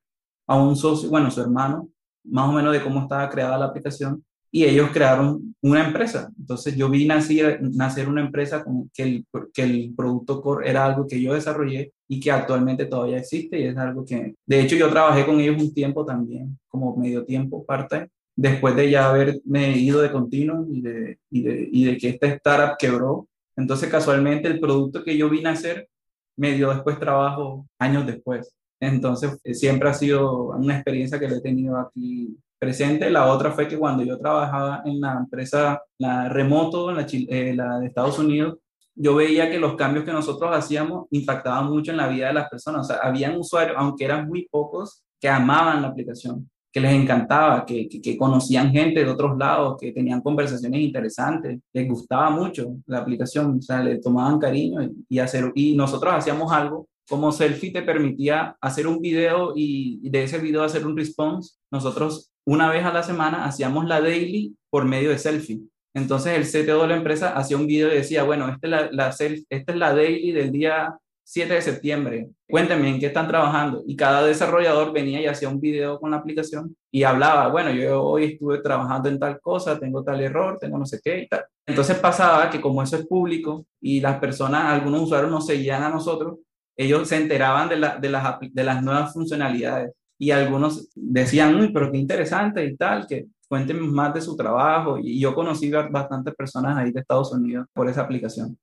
a un socio, bueno, su hermano, más o menos de cómo estaba creada la aplicación y ellos crearon una empresa. Entonces yo vi nacer, nacer una empresa con que el, que el producto core era algo que yo desarrollé y que actualmente todavía existe y es algo que, de hecho yo trabajé con ellos un tiempo también, como medio tiempo, parte, después de ya haberme ido de continuo y de, y de, y de que esta startup quebró, entonces, casualmente, el producto que yo vine a hacer me dio después trabajo años después. Entonces, eh, siempre ha sido una experiencia que lo he tenido aquí presente. La otra fue que cuando yo trabajaba en la empresa, la remoto, la, eh, la de Estados Unidos, yo veía que los cambios que nosotros hacíamos impactaban mucho en la vida de las personas. O sea, habían usuarios, aunque eran muy pocos, que amaban la aplicación que les encantaba, que, conocían gente de otros lados, que tenían conversaciones interesantes, les gustaba mucho la aplicación, o sea, le tomaban cariño y, hacer, y nosotros hacíamos algo como Selfie te permitía hacer un video y, de ese video hacer un response. Nosotros una vez a la semana hacíamos la daily por medio de Selfie. Entonces el CTO de la empresa hacía un video y decía, bueno, esta es la daily del día 7 de septiembre, cuéntenme en qué están trabajando. Y cada desarrollador venía y hacía un video con la aplicación y hablaba, bueno, yo hoy estuve trabajando en tal cosa, tengo tal error, tengo no sé qué y tal. Entonces pasaba que como eso es público y las personas, algunos usuarios nos seguían a nosotros, ellos se enteraban de, la, de, las, de las nuevas funcionalidades y algunos decían, uy, pero qué interesante y tal, que cuéntenme más de su trabajo. Y yo conocí bastantes personas ahí de Estados Unidos por esa aplicación.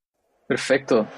Perfecto.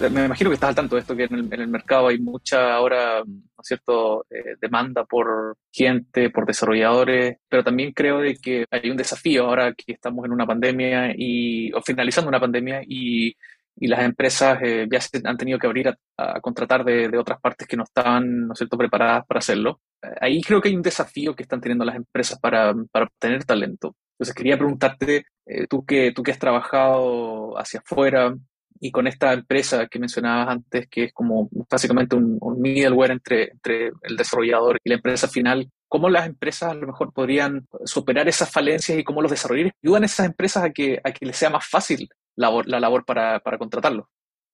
Me imagino que estás al tanto de esto, que en el, mercado hay mucha ahora, ¿no es cierto?, eh, demanda por gente, por desarrolladores, pero también creo de que hay un desafío ahora que estamos en una pandemia y, o finalizando una pandemia y, y las empresas eh, ya se han tenido que abrir a, contratar de, de, otras partes que no estaban, ¿no es cierto?, preparadas para hacerlo. Ahí creo que hay un desafío que están teniendo las empresas para, para obtener talento. Entonces quería preguntarte, eh, tú, que, tú que has trabajado hacia afuera, y con esta empresa que mencionabas antes, que es como básicamente un, middleware entre, entre el desarrollador y la empresa final, ¿cómo las empresas a lo mejor podrían superar esas falencias y cómo los desarrolladores ayudan a esas empresas a que, a que les sea más fácil labor, la labor para, para contratarlos?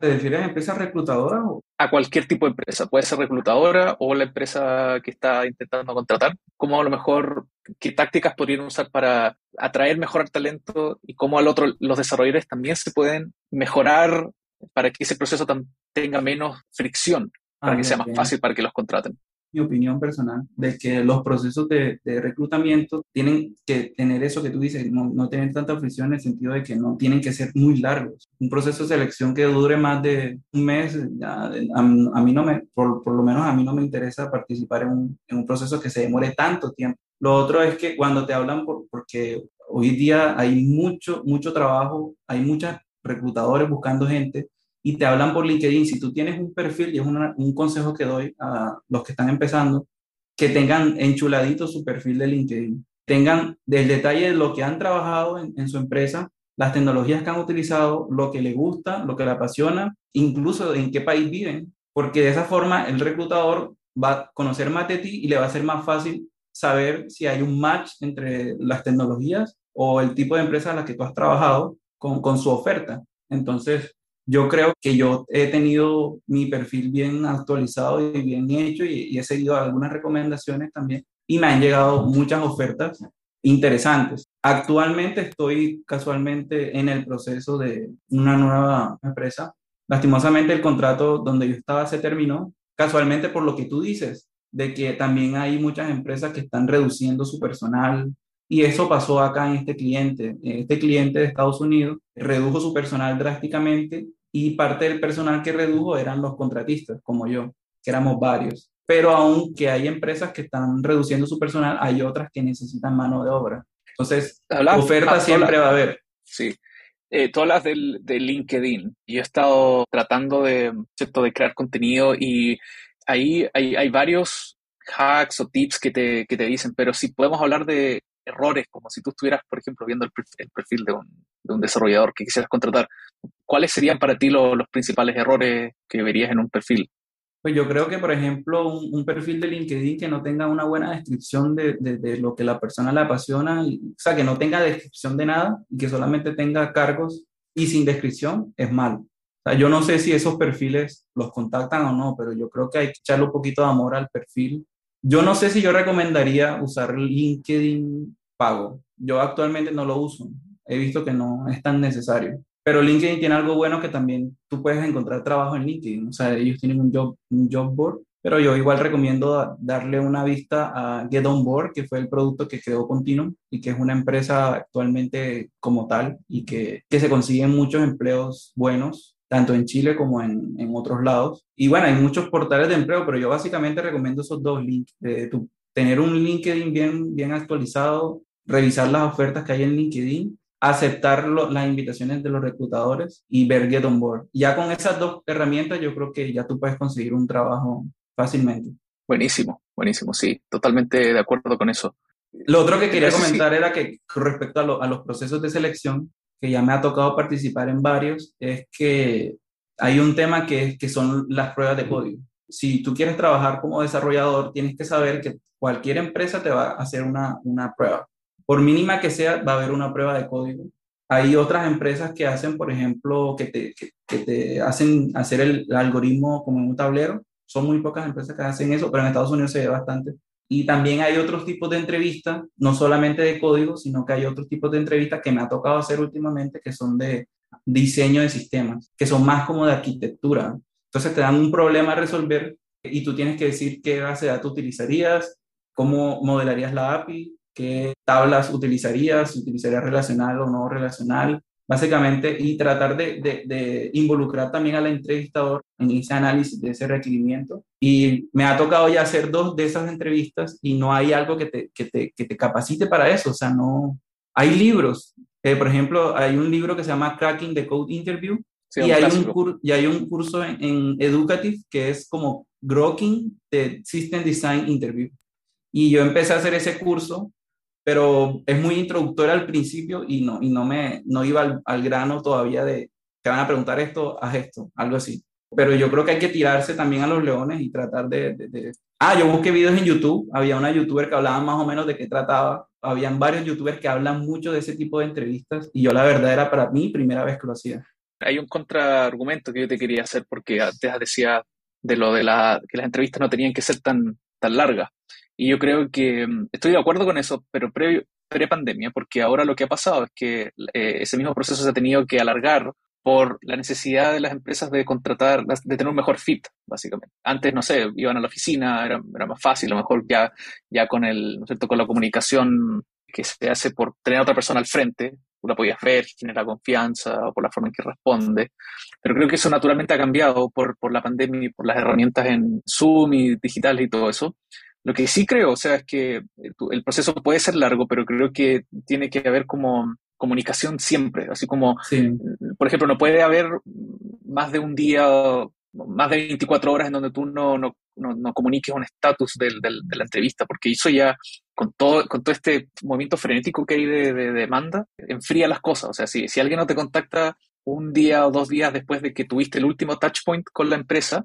¿Te refieres a empresas reclutadoras? O? A cualquier tipo de empresa. Puede ser reclutadora o la empresa que está intentando contratar. ¿Cómo a lo mejor, qué tácticas podrían usar para atraer mejor talento y cómo al otro, los desarrolladores también se pueden mejorar para que ese proceso tenga menos fricción, para ah, que sea más fácil para que los contraten? Mi opinión personal, de que los procesos de, reclutamiento tienen que tener eso que tú dices, no, no, tener tanta fricción en el sentido de que no tienen que ser muy largos. Un proceso de selección que dure más de un mes, ya, a, mí no me, por, por, lo menos a mí no me interesa participar en un, en un, proceso que se demore tanto tiempo. Lo otro es que cuando te hablan, por, porque hoy día hay mucho, mucho trabajo, hay muchos reclutadores buscando gente y te hablan por LinkedIn. Si tú tienes un perfil, y es un consejo que doy a los que están empezando, que tengan enchuladito su perfil de LinkedIn. Tengan del detalle de lo que han trabajado en, su empresa, las tecnologías que han utilizado, lo que les gusta, lo que le apasiona, incluso en qué país viven, porque de esa forma el reclutador va a conocer más de ti y le va a ser más fácil saber si hay un match entre las tecnologías o el tipo de empresa a la que tú has trabajado con, con su oferta. Entonces, yo creo que yo he tenido mi perfil bien actualizado y bien hecho y, he seguido algunas recomendaciones también y me han llegado muchas ofertas interesantes. Actualmente estoy casualmente en el proceso de una nueva empresa. Lastimosamente el contrato donde yo estaba se terminó, casualmente por lo que tú dices, de que también hay muchas empresas que están reduciendo su personal, y eso pasó acá en este cliente. Este cliente de Estados Unidos redujo su personal drásticamente y parte del personal que redujo eran los contratistas, como yo, que éramos varios. Pero aunque hay empresas que están reduciendo su personal, hay otras que necesitan mano de obra. Entonces, la oferta siempre va a haber. Sí. Eh, tú hablas del, de LinkedIn. Yo he estado tratando de, ¿cierto? de crear contenido y ahí hay, hay varios hacks o tips que te, que te dicen, pero si podemos hablar de errores, como si tú estuvieras, por ejemplo, viendo el perfil, de, un, de, un, desarrollador que quisieras contratar, ¿cuáles serían para ti los, los principales errores que verías en un perfil? Pues yo creo que, por ejemplo, un, perfil de LinkedIn que no tenga una buena descripción de, de, lo que la persona le apasiona, y, o sea, que no tenga descripción de nada y que solamente tenga cargos y sin descripción, es malo. O sea, yo no sé si esos perfiles los contactan o no, pero yo creo que hay que echarle un poquito de amor al perfil yo no sé si yo recomendaría usar LinkedIn pago. Yo actualmente no lo uso. He visto que no es tan necesario. Pero LinkedIn tiene algo bueno que también tú puedes encontrar trabajo en LinkedIn. O sea, ellos tienen un job, board. Pero yo igual recomiendo darle una vista a Get On Board, que fue el producto que creó Continuum y que es una empresa actualmente como tal y que, que se consiguen muchos empleos buenos tanto en Chile como en, en, otros lados. Y bueno, hay muchos portales de empleo, pero yo básicamente recomiendo esos dos links, de tener un LinkedIn bien, bien actualizado, revisar las ofertas que hay en LinkedIn, aceptar las invitaciones de los reclutadores y ver Get On Board. Ya con esas dos herramientas yo creo que ya tú puedes conseguir un trabajo fácilmente. Buenísimo, buenísimo, sí, totalmente de acuerdo con eso. Lo otro que quería comentar era que respecto a, a los procesos de selección, que ya me ha tocado participar en varios, es que hay un tema que, que son las pruebas de código. Si tú quieres trabajar como desarrollador, tienes que saber que cualquier empresa te va a hacer una, una prueba. Por mínima que sea, va a haber una prueba de código. Hay otras empresas que hacen, por ejemplo, que te, que, te hacen hacer el, el algoritmo como en un tablero. Son muy pocas empresas que hacen eso, pero en Estados Unidos se ve bastante y también hay otros tipos de entrevistas, no solamente de código, sino que hay otros tipos de entrevistas que me ha tocado hacer últimamente que son de diseño de sistemas, que son más como de arquitectura. Entonces te dan un problema a resolver y tú tienes que decir qué base de datos utilizarías, cómo modelarías la API, qué tablas utilizarías, si utilizarías relacional o no relacional, básicamente, y tratar de, involucrar también al entrevistador en ese análisis de ese requerimiento. Y me ha tocado ya hacer dos de esas entrevistas y no hay algo que te, que te, que te capacite para eso, o sea, no... Hay libros, eh, por ejemplo, hay un libro que se llama Cracking the Code Interview y, hay un y hay un curso en, en, Educative que es como Grokking the System Design Interview. Y yo empecé a hacer ese curso pero es muy introductor al principio y no, y no, me, no iba al, grano todavía de, te van a preguntar esto, haz esto, algo así. Pero yo creo que hay que tirarse también a los leones y tratar de, de, Ah, yo busqué videos en YouTube, había una youtuber que hablaba más o menos de qué trataba, habían varios youtubers que hablan mucho de ese tipo de entrevistas y yo la verdad era para mí primera vez que lo hacía. Hay un contraargumento que yo te quería hacer porque antes decía de lo de la, que las entrevistas no tenían que ser tan, tan largas. Y yo creo que mm, estoy de acuerdo con eso, pero pre-pandemia, porque ahora lo que ha pasado es que eh, ese mismo proceso se ha tenido que alargar por la necesidad de las empresas de contratar, de tener un mejor fit, básicamente. Antes, no sé, iban a la oficina, era, era más fácil, a lo mejor ya, ya con, el, ¿no es cierto? con la comunicación que se hace por tener a otra persona al frente, tú la podías ver, genera confianza o por la forma en que responde. Pero creo que eso naturalmente ha cambiado por, por la pandemia y por las herramientas en Zoom y digitales y todo eso. Lo que sí creo, o sea, es que el proceso puede ser largo, pero creo que tiene que haber como comunicación siempre, así como, por ejemplo, no puede haber más de un día, más de 24 horas en donde tú no, no, no, comuniques un estatus de la entrevista, porque eso ya, con todo, con todo este movimiento frenético que hay de, demanda, enfría las cosas. O sea, si, si alguien no te contacta un día o dos días después de que tuviste el último touch point con la empresa,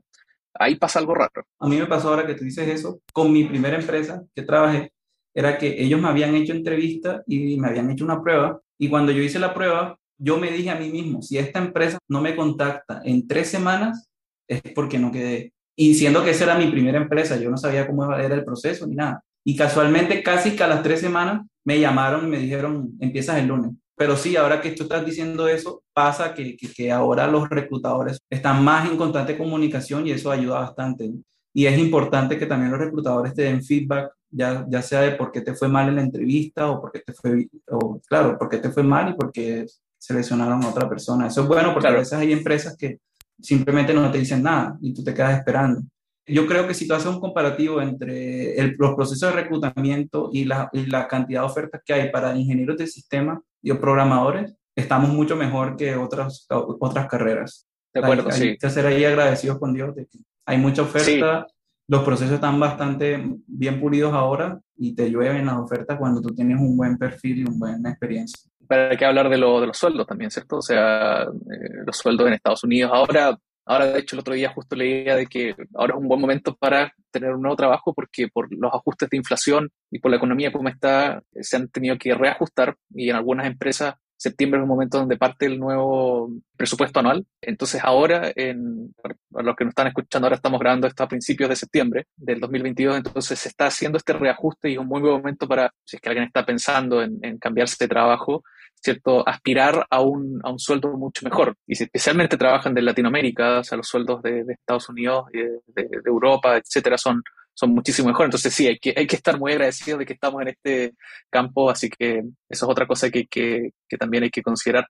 ahí pasa algo raro. A mí me pasó ahora que tú dices eso, con mi primera empresa que trabajé, era que ellos me habían hecho entrevista y me habían hecho una prueba, y cuando yo hice la prueba, yo me dije a mí mismo, si esta empresa no me contacta en tres semanas, es porque no quedé. Y siendo que esa era mi primera empresa, yo no sabía cómo era el proceso ni nada. Y casualmente, casi que a las tres semanas, me llamaron y me dijeron, empiezas el lunes. Pero sí, ahora que tú estás diciendo eso, pasa que, que, ahora los reclutadores están más en constante comunicación y eso ayuda bastante. Y es importante que también los reclutadores te den feedback, ya, ya sea de por qué te fue mal en la entrevista o por qué te fue, o claro, por qué te fue mal y por qué seleccionaron a otra persona. Eso es bueno porque a veces hay empresas que simplemente no te dicen nada y tú te quedas esperando. Yo creo que si tú haces un comparativo entre los procesos de reclutamiento y la, y la cantidad de ofertas que hay para ingenieros de sistema, y programadores, estamos mucho mejor que otras, otras carreras. De acuerdo, hay, sí. que ser ahí agradecidos con Dios de que hay mucha oferta, los procesos están bastante bien pulidos ahora y te llueven las ofertas cuando tú tienes un buen perfil y una buena experiencia. Pero hay que hablar de, lo, de los sueldos también, ¿cierto? O sea, eh, los sueldos en Estados Unidos ahora Ahora, de hecho, el otro día justo leía de que ahora es un buen momento para tener un nuevo trabajo porque por los ajustes de inflación y por la economía como está, se han tenido que reajustar y en algunas empresas septiembre es un momento donde parte el nuevo presupuesto anual. Entonces ahora, en, para los que nos están escuchando, ahora estamos grabando esto a principios de septiembre del 2022, entonces se está haciendo este reajuste y es un muy buen momento para, si es que alguien está pensando en, en cambiarse de trabajo, ¿cierto? Aspirar a un, a un sueldo mucho mejor. Y si especialmente trabajan de Latinoamérica, o sea, los sueldos de, de Estados Unidos, de, de, Europa, etcétera, son, son muchísimo mejores. Entonces sí, hay que, hay que estar muy agradecidos de que estamos en este campo, así que eso es otra cosa que, que, que también hay que considerar.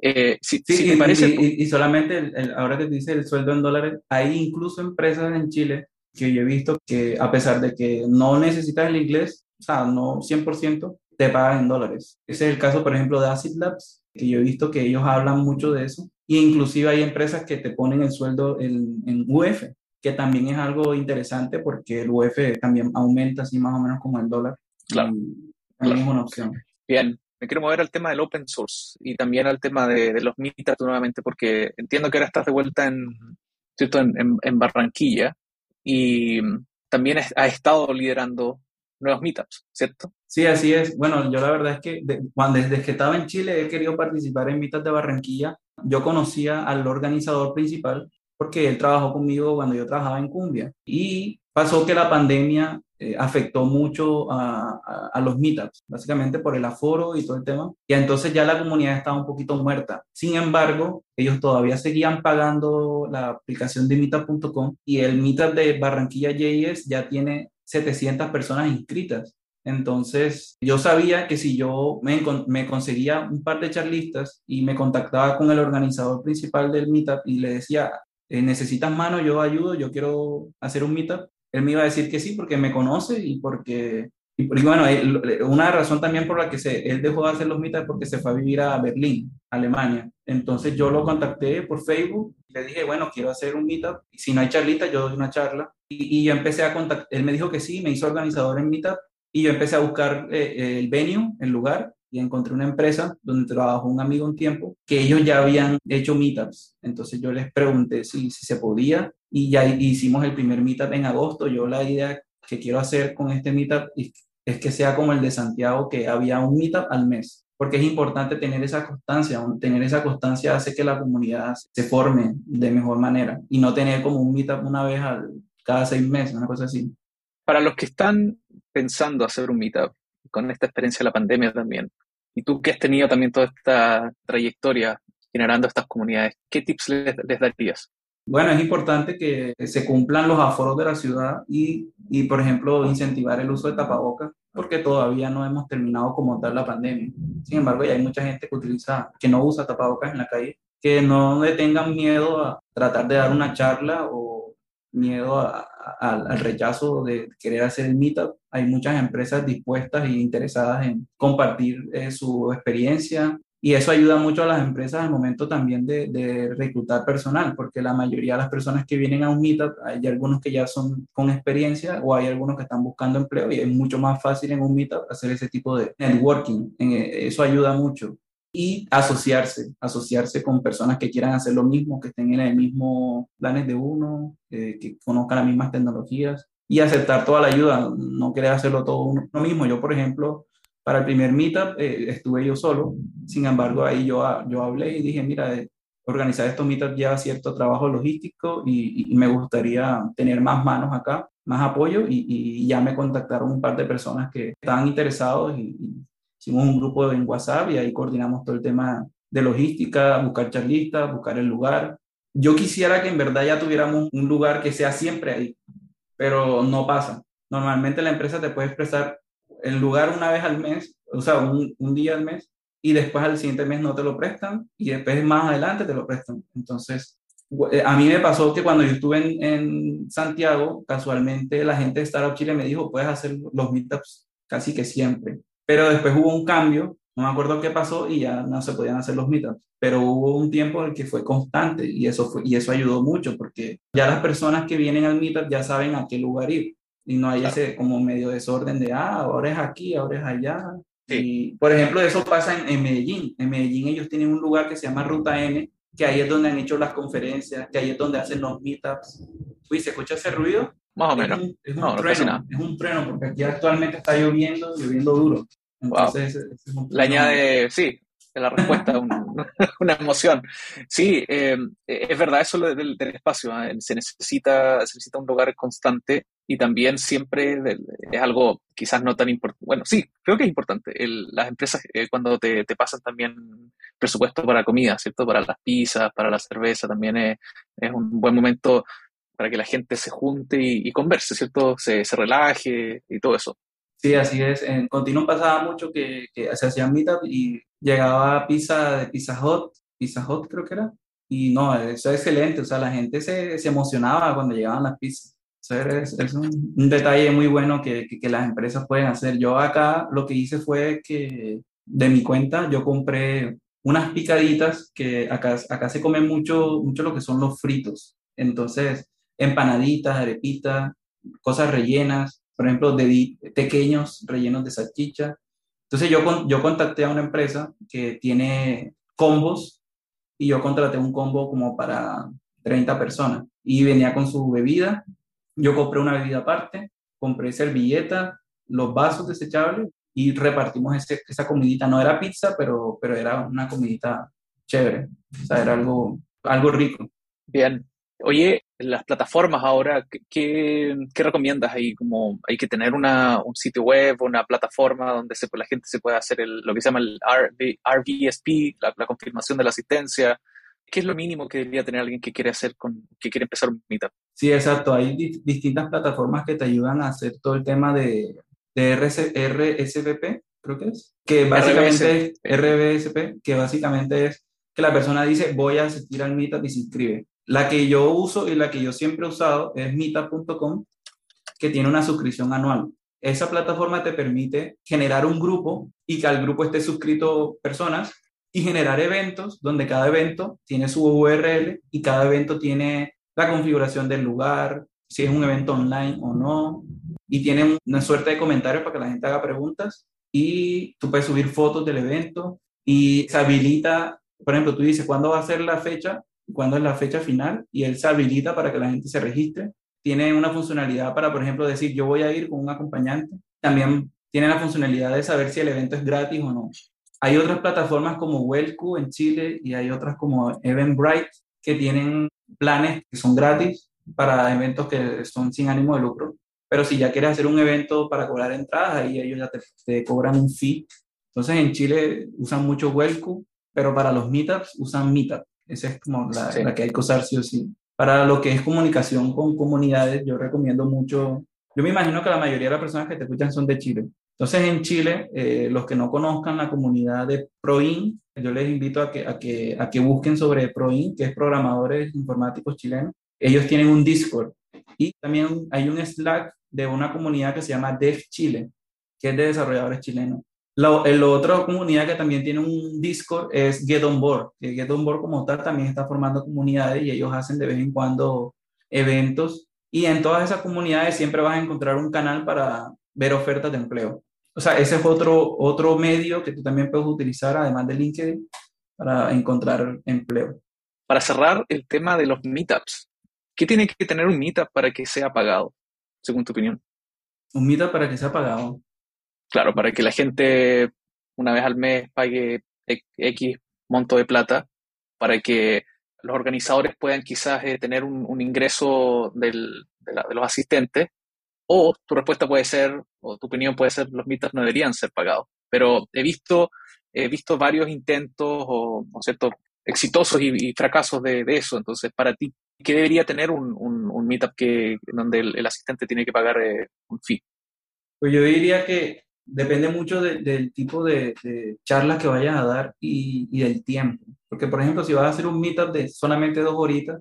Eh, sí, sí, parece... y, y, solamente ahora que dice el sueldo en dólares, hay incluso empresas en Chile que yo he visto que a pesar de que no necesitas el inglés, o sea, no 100%, te pagan en dólares. Ese es el caso, por ejemplo, de Acid Labs, que yo he visto que ellos hablan mucho de eso. Y inclusive hay empresas que te ponen el sueldo en, en UF, que también es algo interesante porque el UF también aumenta así más o menos como el dólar. Claro. También es una opción. Bien, me quiero mover al tema del open source y también al tema de, los meetups nuevamente, porque entiendo que ahora estás de vuelta en, ¿cierto? en, en, Barranquilla y también has estado liderando nuevos meetups, ¿cierto? Sí, así es. Bueno, yo la verdad es que cuando, desde que estaba en Chile he querido participar en meetups de Barranquilla. Yo conocía al organizador principal porque él trabajó conmigo cuando yo trabajaba en Cumbia. Y pasó que la pandemia eh, afectó mucho a, a, los meetups, básicamente por el aforo y todo el tema. Y entonces ya la comunidad estaba un poquito muerta. Sin embargo, ellos todavía seguían pagando la aplicación de meetup.com y el meetup de Barranquilla JS ya tiene 700 personas inscritas. Entonces, yo sabía que si yo me, me, conseguía un par de charlistas y me contactaba con el organizador principal del meetup y le decía, eh, ¿necesitas mano? Yo ayudo, yo quiero hacer un meetup. Él me iba a decir que sí porque me conoce y porque... Y, bueno, una razón también por la que se, él dejó de hacer los meetups porque se fue a vivir a Berlín, Alemania. Entonces yo lo contacté por Facebook, le dije, bueno, quiero hacer un meetup. Si no hay charlita, yo doy una charla. Y, yo empecé a contactar, él me dijo que sí, me hizo organizador en meetup y yo empecé a buscar eh, el venue, el lugar, y encontré una empresa donde trabajó un amigo un tiempo, que ellos ya habían hecho meetups. Entonces yo les pregunté si, si se podía y ya hicimos el primer meetup en agosto. Yo la idea que quiero hacer con este meetup es que sea como el de Santiago, que había un meetup al mes porque es importante tener esa constancia. Tener esa constancia hace que la comunidad se forme de mejor manera y no tener como un meetup una vez al, cada seis meses, una cosa así. Para los que están pensando hacer un meetup, con esta experiencia de la pandemia también, y tú que has tenido también toda esta trayectoria generando estas comunidades, ¿qué tips les, les darías? Bueno, es importante que se cumplan los aforos de la ciudad y, y, por ejemplo, incentivar el uso de tapabocas, porque todavía no hemos terminado como tal la pandemia. Sin embargo, ya hay mucha gente que utiliza, que no usa tapabocas en la calle, que no le tengan miedo a tratar de dar una charla o miedo al rechazo de querer hacer el meetup. Hay muchas empresas dispuestas e interesadas en compartir eh, su experiencia, y eso ayuda mucho a las empresas al momento también de, de, reclutar personal, porque la mayoría de las personas que vienen a un meetup, hay algunos que ya son con experiencia o hay algunos que están buscando empleo y es mucho más fácil en un meetup hacer ese tipo de networking. Eso ayuda mucho. Y asociarse, asociarse con personas que quieran hacer lo mismo, que estén en el mismo planes de uno, eh, que conozcan las mismas tecnologías y aceptar toda la ayuda, no querer hacerlo todo uno mismo. Yo, por ejemplo, para el primer meetup eh, estuve yo solo, sin embargo ahí yo, yo hablé y dije, mira, eh, organizar estos meetups lleva cierto trabajo logístico y, me gustaría tener más manos acá, más apoyo y, ya me contactaron un par de personas que estaban interesados y, hicimos un grupo en WhatsApp y ahí coordinamos todo el tema de logística, buscar charlistas, buscar el lugar. Yo quisiera que en verdad ya tuviéramos un lugar que sea siempre ahí, pero no pasa. Normalmente la empresa te puede expresar el lugar una vez al mes, o sea, un, un, día al mes, y después al siguiente mes no te lo prestan, y después más adelante te lo prestan. Entonces, eh, a mí me pasó que cuando yo estuve en, en Santiago, casualmente la gente de Startup Chile me dijo, puedes hacer los meetups casi que siempre. Pero después hubo un cambio, no me acuerdo qué pasó y ya no se podían hacer los meetups. Pero hubo un tiempo en el que fue constante y eso, fue, y eso ayudó mucho porque ya las personas que vienen al meetup ya saben a qué lugar ir y no hay ese como medio desorden de, ah, ahora es aquí, ahora es allá. Y, por ejemplo, eso pasa en, en, Medellín. En Medellín ellos tienen un lugar que se llama Ruta N, que ahí es donde han hecho las conferencias, que ahí es donde hacen los meetups. Uy, ¿se escucha ese ruido? Más o menos. Es un, trueno, es un trueno, porque aquí actualmente está lloviendo, lloviendo duro. Entonces, Le añade, sí, la respuesta, una, una emoción. Sí, eh, es verdad eso del, del espacio. ¿eh? Se, necesita, se necesita un lugar constante y también siempre es algo quizás no tan importante. Bueno, sí, creo que es importante. las empresas eh, cuando te, te, pasan también presupuesto para comida, ¿cierto? Para las pizzas, para la cerveza, también es, es un buen momento para que la gente se junte y, converse, ¿cierto? Se, se, relaje y todo eso. Sí, así es. En Continuum pasaba mucho que, que se hacían meetup y llegaba pizza de Pizza Hut, Pizza Hut creo que era. Y no, eso es excelente. O sea, la gente se, se emocionaba cuando llegaban las pizzas es, un, detalle muy bueno que, que, que, las empresas pueden hacer. Yo acá lo que hice fue que de mi cuenta yo compré unas picaditas que acá, acá se come mucho, mucho lo que son los fritos. Entonces, empanaditas, arepitas, cosas rellenas, por ejemplo, de pequeños rellenos de salchicha. Entonces yo, yo contacté a una empresa que tiene combos y yo contraté un combo como para 30 personas y venía con su bebida yo compré una bebida aparte, compré servilleta, los vasos desechables y repartimos ese, esa comidita. No era pizza, pero, pero era una comidita chévere. O sea, era algo, algo rico. Bien. Oye, las plataformas ahora, ¿qué, qué recomiendas ahí? Como hay que tener una, un sitio web, una plataforma donde la gente se pueda hacer el, lo que se llama el la, la confirmación de la asistencia. ¿Qué es lo mínimo que debería tener alguien que quiere hacer con, que quiere empezar un meetup? Sí, exacto. Hay di distintas plataformas que te ayudan a hacer todo el tema de, de RC, RSVP, creo que es, que básicamente es RBSP, que básicamente es que la persona dice voy a asistir al meetup y se inscribe. La que yo uso y la que yo siempre he usado es meetup.com, que tiene una suscripción anual. Esa plataforma te permite generar un grupo y que al grupo esté suscrito personas y generar eventos donde cada evento tiene su URL y cada evento tiene la configuración del lugar, si es un evento online o no, y tiene una suerte de comentarios para que la gente haga preguntas y tú puedes subir fotos del evento y se habilita, por ejemplo, tú dices cuándo va a ser la fecha, cuándo es la fecha final y él se habilita para que la gente se registre. Tiene una funcionalidad para, por ejemplo, decir yo voy a ir con un acompañante. También tiene la funcionalidad de saber si el evento es gratis o no. Hay otras plataformas como Wellco en Chile y hay otras como Eventbrite que tienen planes que son gratis para eventos que son sin ánimo de lucro. Pero si ya quieres hacer un evento para cobrar entradas, ahí ellos ya te, cobran un fee. Entonces en Chile usan mucho Wellco, pero para los meetups usan Meetup. Esa es como la, la que hay que usar sí o sí. Para lo que es comunicación con comunidades, yo recomiendo mucho. Yo me imagino que la mayoría de las personas que te escuchan son de Chile. Entonces, en Chile, eh, los que no conozcan la comunidad de ProIn, yo les invito a que, a que, a que busquen sobre ProIn, que es Programadores Informáticos Chilenos. Ellos tienen un Discord y también hay un Slack de una comunidad que se llama Dev Chile, que es de desarrolladores chilenos. La, otra comunidad que también tiene un Discord es Get On Board, que Get On Board como tal también está formando comunidades y ellos hacen de vez en cuando eventos y en todas esas comunidades siempre vas a encontrar un canal para ver ofertas de empleo. O sea, ese es otro, otro medio que tú también puedes utilizar, además de LinkedIn, para encontrar empleo. Para cerrar el tema de los meetups, ¿qué tiene que tener un meetup para que sea pagado, según tu opinión? Un meetup para que sea pagado claro, para que la gente una vez al mes pague X monto de plata, para que los organizadores puedan quizás eh, tener un, ingreso de, los asistentes, o tu respuesta puede ser, o tu opinión puede ser, los mitas no deberían ser pagados. Pero he visto, he visto varios intentos o, cierto, exitosos y, fracasos de, eso. Entonces, para ti, ¿qué debería tener un, un, meetup que, donde el, asistente tiene que pagar eh, un fee? Pues yo diría que depende mucho del tipo de, charlas que vayas a dar y, del tiempo. Porque, por ejemplo, si vas a hacer un meetup de solamente dos horitas,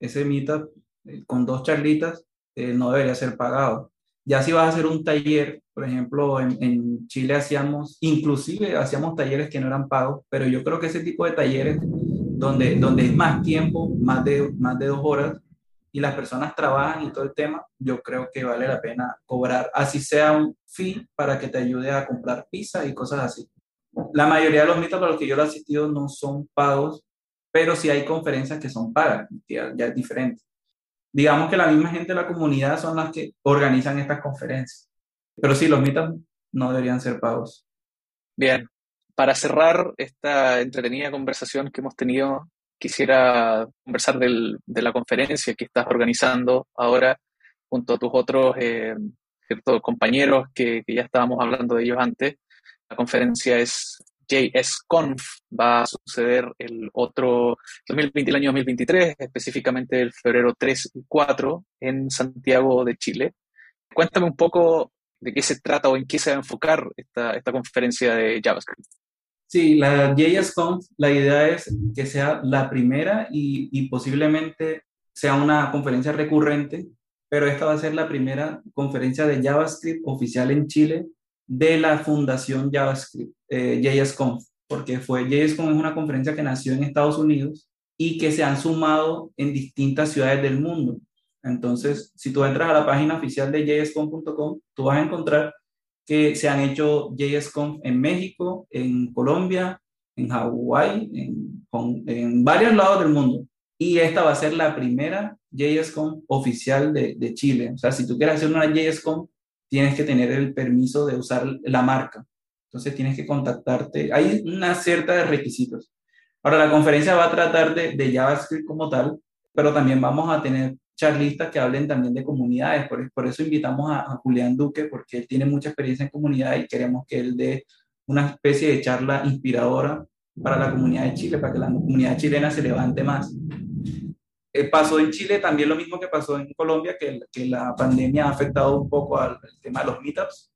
ese meetup eh, con dos charlitas eh, no debería ser pagado. Ya si vas a hacer un taller, por ejemplo, en, Chile hacíamos, inclusive hacíamos talleres que no eran pagos, pero yo creo que ese tipo de talleres donde, donde es más tiempo, más de, más de dos horas, y las personas trabajan y todo el tema, yo creo que vale la pena cobrar, así sea un fee para que te ayude a comprar pizza y cosas así. La mayoría de los mitos a los que yo he asistido no son pagos, pero sí hay conferencias que son pagas, ya es diferente. Digamos que la misma gente de la comunidad son las que organizan estas conferencias. Pero sí, los mitos no deberían ser pagos. Bien, para cerrar esta entretenida conversación que hemos tenido quisiera conversar de la conferencia que estás organizando ahora junto a tus otros eh, compañeros que, ya estábamos hablando de ellos antes. La conferencia es JSConf, va a suceder el otro 2020, el año 2023, específicamente el febrero 3 y 4 en Santiago de Chile. Cuéntame un poco de qué se trata o en qué se va a enfocar esta, esta conferencia de JavaScript. Sí, la JSConf, la idea es que sea la primera y, posiblemente sea una conferencia recurrente, pero esta va a ser la primera conferencia de JavaScript oficial en Chile de la Fundación JavaScript, eh, JSConf, porque fue JSConf es una conferencia que nació en Estados Unidos y que se han sumado en distintas ciudades del mundo. Entonces, si tú entras a la página oficial de jsconf.com, tú vas a encontrar que se han hecho JSConf en México, en Colombia, en Hawái, en, en, varios lados del mundo. Y esta va a ser la primera JSConf oficial de, de, Chile. O sea, si tú quieres hacer una JSConf, tienes que tener el permiso de usar la marca. Entonces tienes que contactarte. Hay una cierta de requisitos. Ahora, la conferencia va a tratar de, de JavaScript como tal, pero también vamos a tener charlistas que hablen también de comunidades. Por, por eso invitamos a, Julián Duque, porque él tiene mucha experiencia en comunidad y queremos que él dé una especie de charla inspiradora para la comunidad de Chile, para que la comunidad chilena se levante más. Eh, pasó en Chile también lo mismo que pasó en Colombia, que, que la pandemia ha afectado un poco al, tema de los meetups,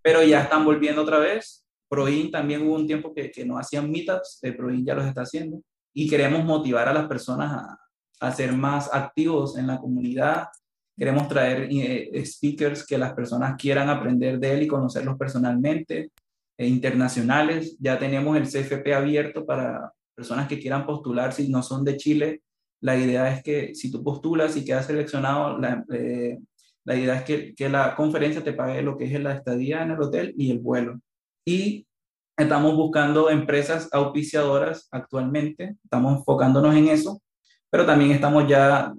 pero ya están volviendo otra vez. Proin también hubo un tiempo que, que no hacían meetups, el Proin ya los está haciendo y queremos motivar a las personas a, a ser más activos en la comunidad. Queremos traer eh, speakers que las personas quieran aprender de él y conocerlos personalmente, e internacionales. Ya tenemos el CFP abierto para personas que quieran postular si no son de Chile. La idea es que si tú postulas y quedas seleccionado, la, eh, la idea es que, que, la conferencia te pague lo que es la estadía en el hotel y el vuelo. Y estamos buscando empresas auspiciadoras actualmente, estamos enfocándonos en eso pero también estamos ya,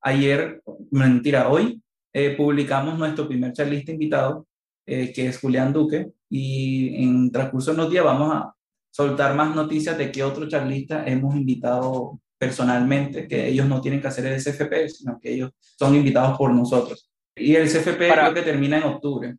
ayer, mentira, hoy, eh, publicamos nuestro primer charlista invitado, eh, que es Julián Duque, y en transcurso de unos días vamos a, soltar más noticias de qué otro charlista hemos invitado personalmente, que ellos no tienen que hacer el CFP, sino que ellos son invitados por nosotros. Y el CFP Para... creo que termina en octubre.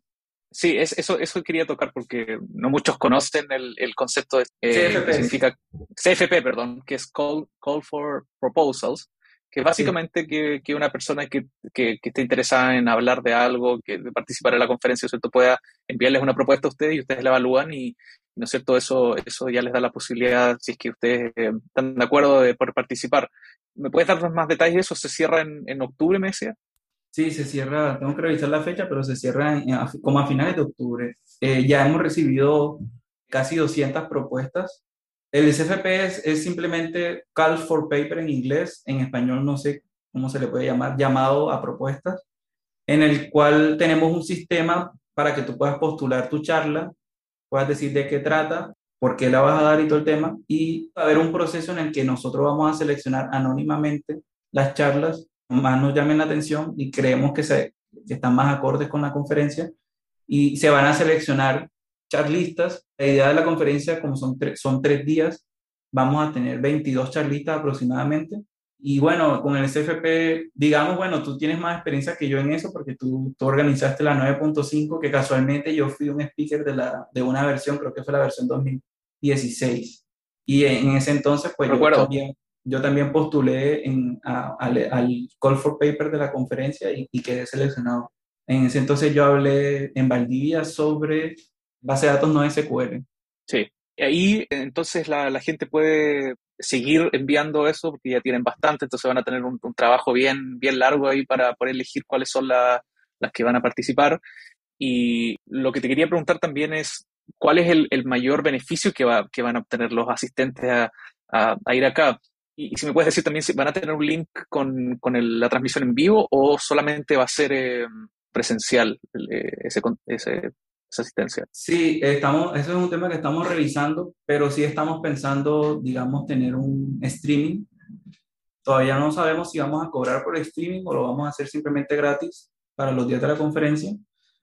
Sí, es, eso, eso quería tocar porque no muchos conocen el, el concepto de eh, CFP. significa CFP, perdón, que es Call, Call for Proposals, que básicamente que, que, una persona que, que, que, esté interesada en hablar de algo, que de participar en la conferencia, ¿cierto? pueda enviarles una propuesta a ustedes y ustedes la evalúan y, ¿no es cierto? Eso, eso ya les da la posibilidad, si es que ustedes eh, están de acuerdo de poder participar. ¿Me puedes dar más detalles de eso? ¿Se cierra en, en octubre, me? Sí, se cierra, tengo que revisar la fecha, pero se cierra como a finales de octubre. Eh, ya hemos recibido casi 200 propuestas. El SFP es, es, simplemente Call for Paper en inglés, en español no sé cómo se le puede llamar, llamado a propuestas, en el cual tenemos un sistema para que tú puedas postular tu charla, puedas decir de qué trata, por qué la vas a dar y todo el tema, y va a haber un proceso en el que nosotros vamos a seleccionar anónimamente las charlas más nos llamen la atención y creemos que, se, que están más acordes con la conferencia y se van a seleccionar charlistas. La idea de la conferencia, como son, son tres días, vamos a tener 22 charlistas aproximadamente. Y bueno, con el CFP, digamos, bueno, tú tienes más experiencia que yo en eso porque tú, tú organizaste la 9.5, que casualmente yo fui un speaker de, la, de una versión, creo que fue la versión 2016. Y en, ese entonces, pues Recuerdo. yo también yo también postulé en, al call for paper de la conferencia y, y, quedé seleccionado. En ese entonces yo hablé en Valdivia sobre base de datos no SQL. Sí, y ahí entonces la, la, gente puede seguir enviando eso porque ya tienen bastante, entonces van a tener un, trabajo bien, bien largo ahí para poder elegir cuáles son la, las que van a participar. Y lo que te quería preguntar también es, ¿cuál es el, el mayor beneficio que, va, que van a obtener los asistentes a, a, ir acá? Y, si me puedes decir también si van a tener un link con, con la transmisión en vivo o solamente va a ser eh, presencial eh, ese, ese, esa asistencia. Sí, estamos, eso es un tema que estamos revisando, pero sí estamos pensando, digamos, tener un streaming. Todavía no sabemos si vamos a cobrar por streaming o lo vamos a hacer simplemente gratis para los días de la conferencia.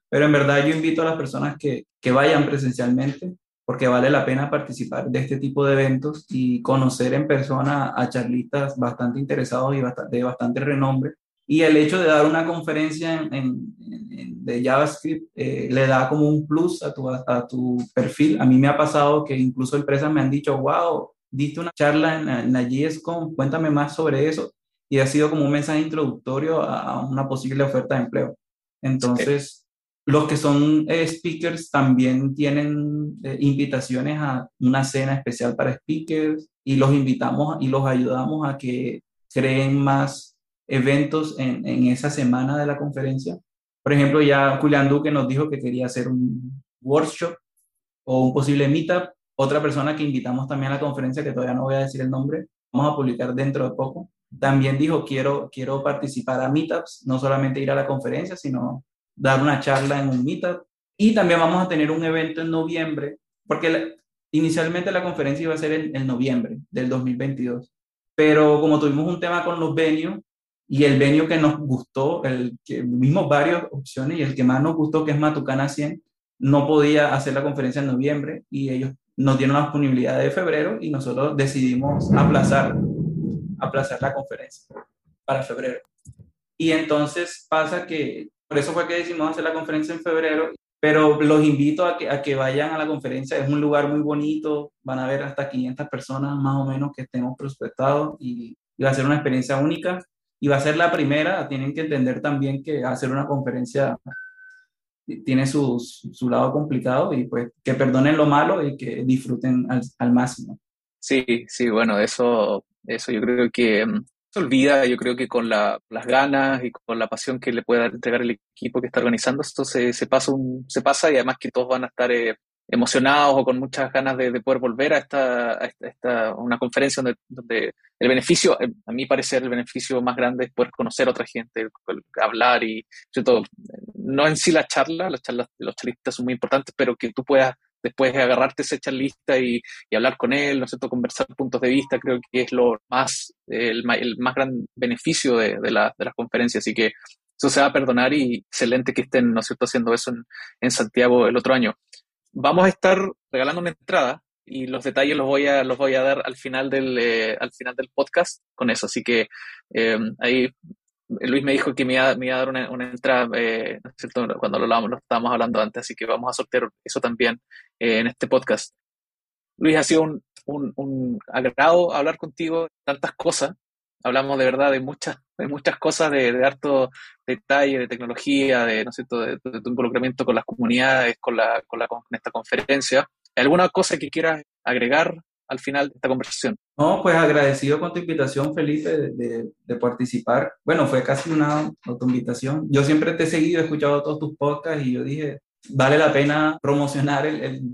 Pero en verdad yo invito a las personas que, que vayan presencialmente porque vale la pena participar de este tipo de eventos y conocer en persona a charlistas bastante interesados y de bastante renombre. Y el hecho de dar una conferencia en, en, de JavaScript eh, le da como un plus a tu, a tu perfil. A mí me ha pasado que incluso empresas me han dicho, wow, diste una charla en, en la JSCon, cuéntame más sobre eso. Y ha sido como un mensaje introductorio a, una posible oferta de empleo. Entonces, los que son eh, speakers también tienen eh, invitaciones a una cena especial para speakers y los invitamos y los ayudamos a que creen más eventos en, en esa semana de la conferencia. Por ejemplo, ya Julián Duque nos dijo que quería hacer un workshop o un posible meetup. Otra persona que invitamos también a la conferencia, que todavía no voy a decir el nombre, vamos a publicar dentro de poco, también dijo, quiero, quiero participar a meetups, no solamente ir a la conferencia, sino dar una charla en un meetup. Y también vamos a tener un evento en noviembre, porque inicialmente la conferencia iba a ser en, en, noviembre del 2022. Pero como tuvimos un tema con los venues, y el venue que nos gustó, el que vimos varias opciones, y el que más nos gustó, que es Matucana 100, no podía hacer la conferencia en noviembre, y ellos nos dieron la disponibilidad de febrero, y nosotros decidimos aplazar, aplazar la conferencia para febrero. Y entonces pasa que por eso fue que decidimos hacer la conferencia en febrero, pero los invito a que, a que vayan a la conferencia. Es un lugar muy bonito, van a ver hasta 500 personas más o menos que estemos prospectados y, y va a ser una experiencia única y va a ser la primera. Tienen que entender también que hacer una conferencia tiene su, su, lado complicado y pues que perdonen lo malo y que disfruten al, al máximo. Sí, sí, bueno, eso, eso yo creo que mm, se olvida, yo creo que con la, las ganas y con la pasión que le pueda entregar el equipo que está organizando, esto se, se, pasa, un, se pasa y además que todos van a estar eh, emocionados o con muchas ganas de, de poder volver a esta, una conferencia donde, donde, el beneficio, eh, a mi parecer, el beneficio más grande es poder conocer a otra gente, hablar y, todo, no en sí la charla, las charlas, los charlistas son muy importantes, pero que tú puedas después de agarrarte ese charlista y, y, hablar con él, ¿no es cierto?, conversar puntos de vista, creo que es lo más, el, más gran beneficio de, la, de las conferencias, así que eso se va a perdonar y excelente que estén, ¿no es cierto?, haciendo eso en Santiago el otro año. Vamos a estar regalando una entrada, y los detalles los voy a, los voy a dar al final del, eh, al final del podcast con eso. Así que eh, ahí Luis me dijo que me iba, a dar una, entrada, eh, ¿no es cierto? Cuando lo, lo estábamos hablando antes, así que vamos a sortear eso también en este podcast. Luis, ha sido un, un, un agrado hablar contigo, tantas cosas. Hablamos de verdad de muchas, de muchas cosas, de, de harto detalle, de tecnología, de, ¿no es cierto? De, tu involucramiento con las comunidades, con, la, con, esta conferencia. ¿Alguna cosa que quieras agregar al final de esta conversación? No, pues agradecido con tu invitación, Felipe, de, de, participar. Bueno, fue casi una autoinvitación. Yo siempre te he seguido, he escuchado todos tus podcasts y yo dije, vale la pena promocionar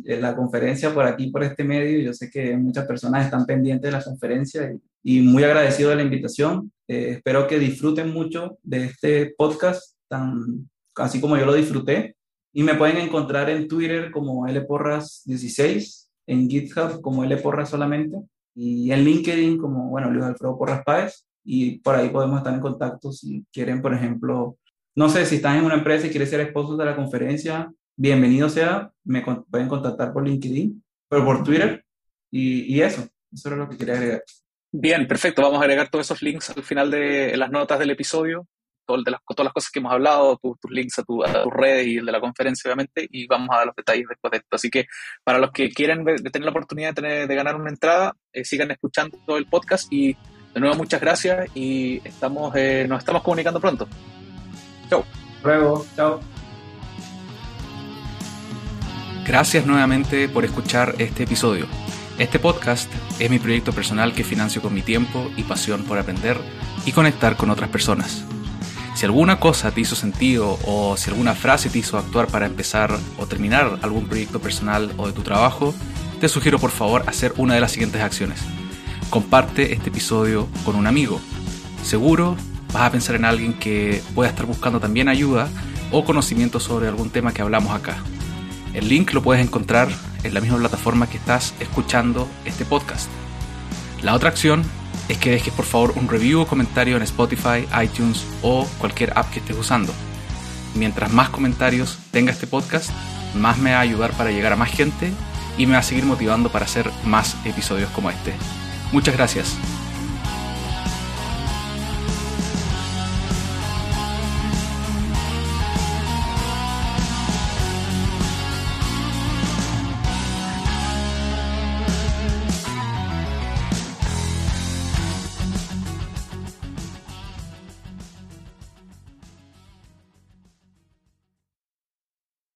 la conferencia por aquí, por este medio. Yo sé que muchas personas están pendientes de la conferencia y, y muy agradecido de la invitación. Eh, espero que disfruten mucho de este podcast, tan, así como yo lo disfruté. Y me pueden encontrar en Twitter como lporras16, en GitHub como lporras solamente, y en LinkedIn como, bueno, Luis Alfredo Porras Páez. Y por ahí podemos estar en contacto si quieren, por ejemplo, no sé, si están en una empresa y quieren ser esposos de la conferencia, bienvenido sea, me pueden contactar por LinkedIn, pero por Twitter, y, eso, eso era lo que quería agregar. Bien, perfecto. Vamos a agregar todos esos links al final de las notas del episodio, de las, todas las cosas que hemos hablado, tus links a, tu, tus redes y el de la conferencia, obviamente, y vamos a dar los detalles después de esto. Así que para los que quieren tener la oportunidad de, ganar una entrada, eh, sigan escuchando todo el podcast y de nuevo muchas gracias y estamos, eh, nos estamos comunicando pronto. Chau. Luego, chao. Gracias nuevamente por escuchar este episodio. Este podcast es mi proyecto personal que financio con mi tiempo y pasión por aprender y conectar con otras personas. Si alguna cosa te hizo sentido o si alguna frase te hizo actuar para empezar o terminar algún proyecto personal o de tu trabajo, te sugiero por favor hacer una de las siguientes acciones. Comparte este episodio con un amigo. Seguro vas a pensar en alguien que pueda estar buscando también ayuda o conocimiento sobre algún tema que hablamos acá. El link lo puedes encontrar en la misma plataforma que estás escuchando este podcast. La otra acción es que dejes por favor un review o comentario en Spotify, iTunes o cualquier app que estés usando. Mientras más comentarios tenga este podcast, más me va a ayudar para llegar a más gente y me va a seguir motivando para hacer más episodios como este. Muchas gracias.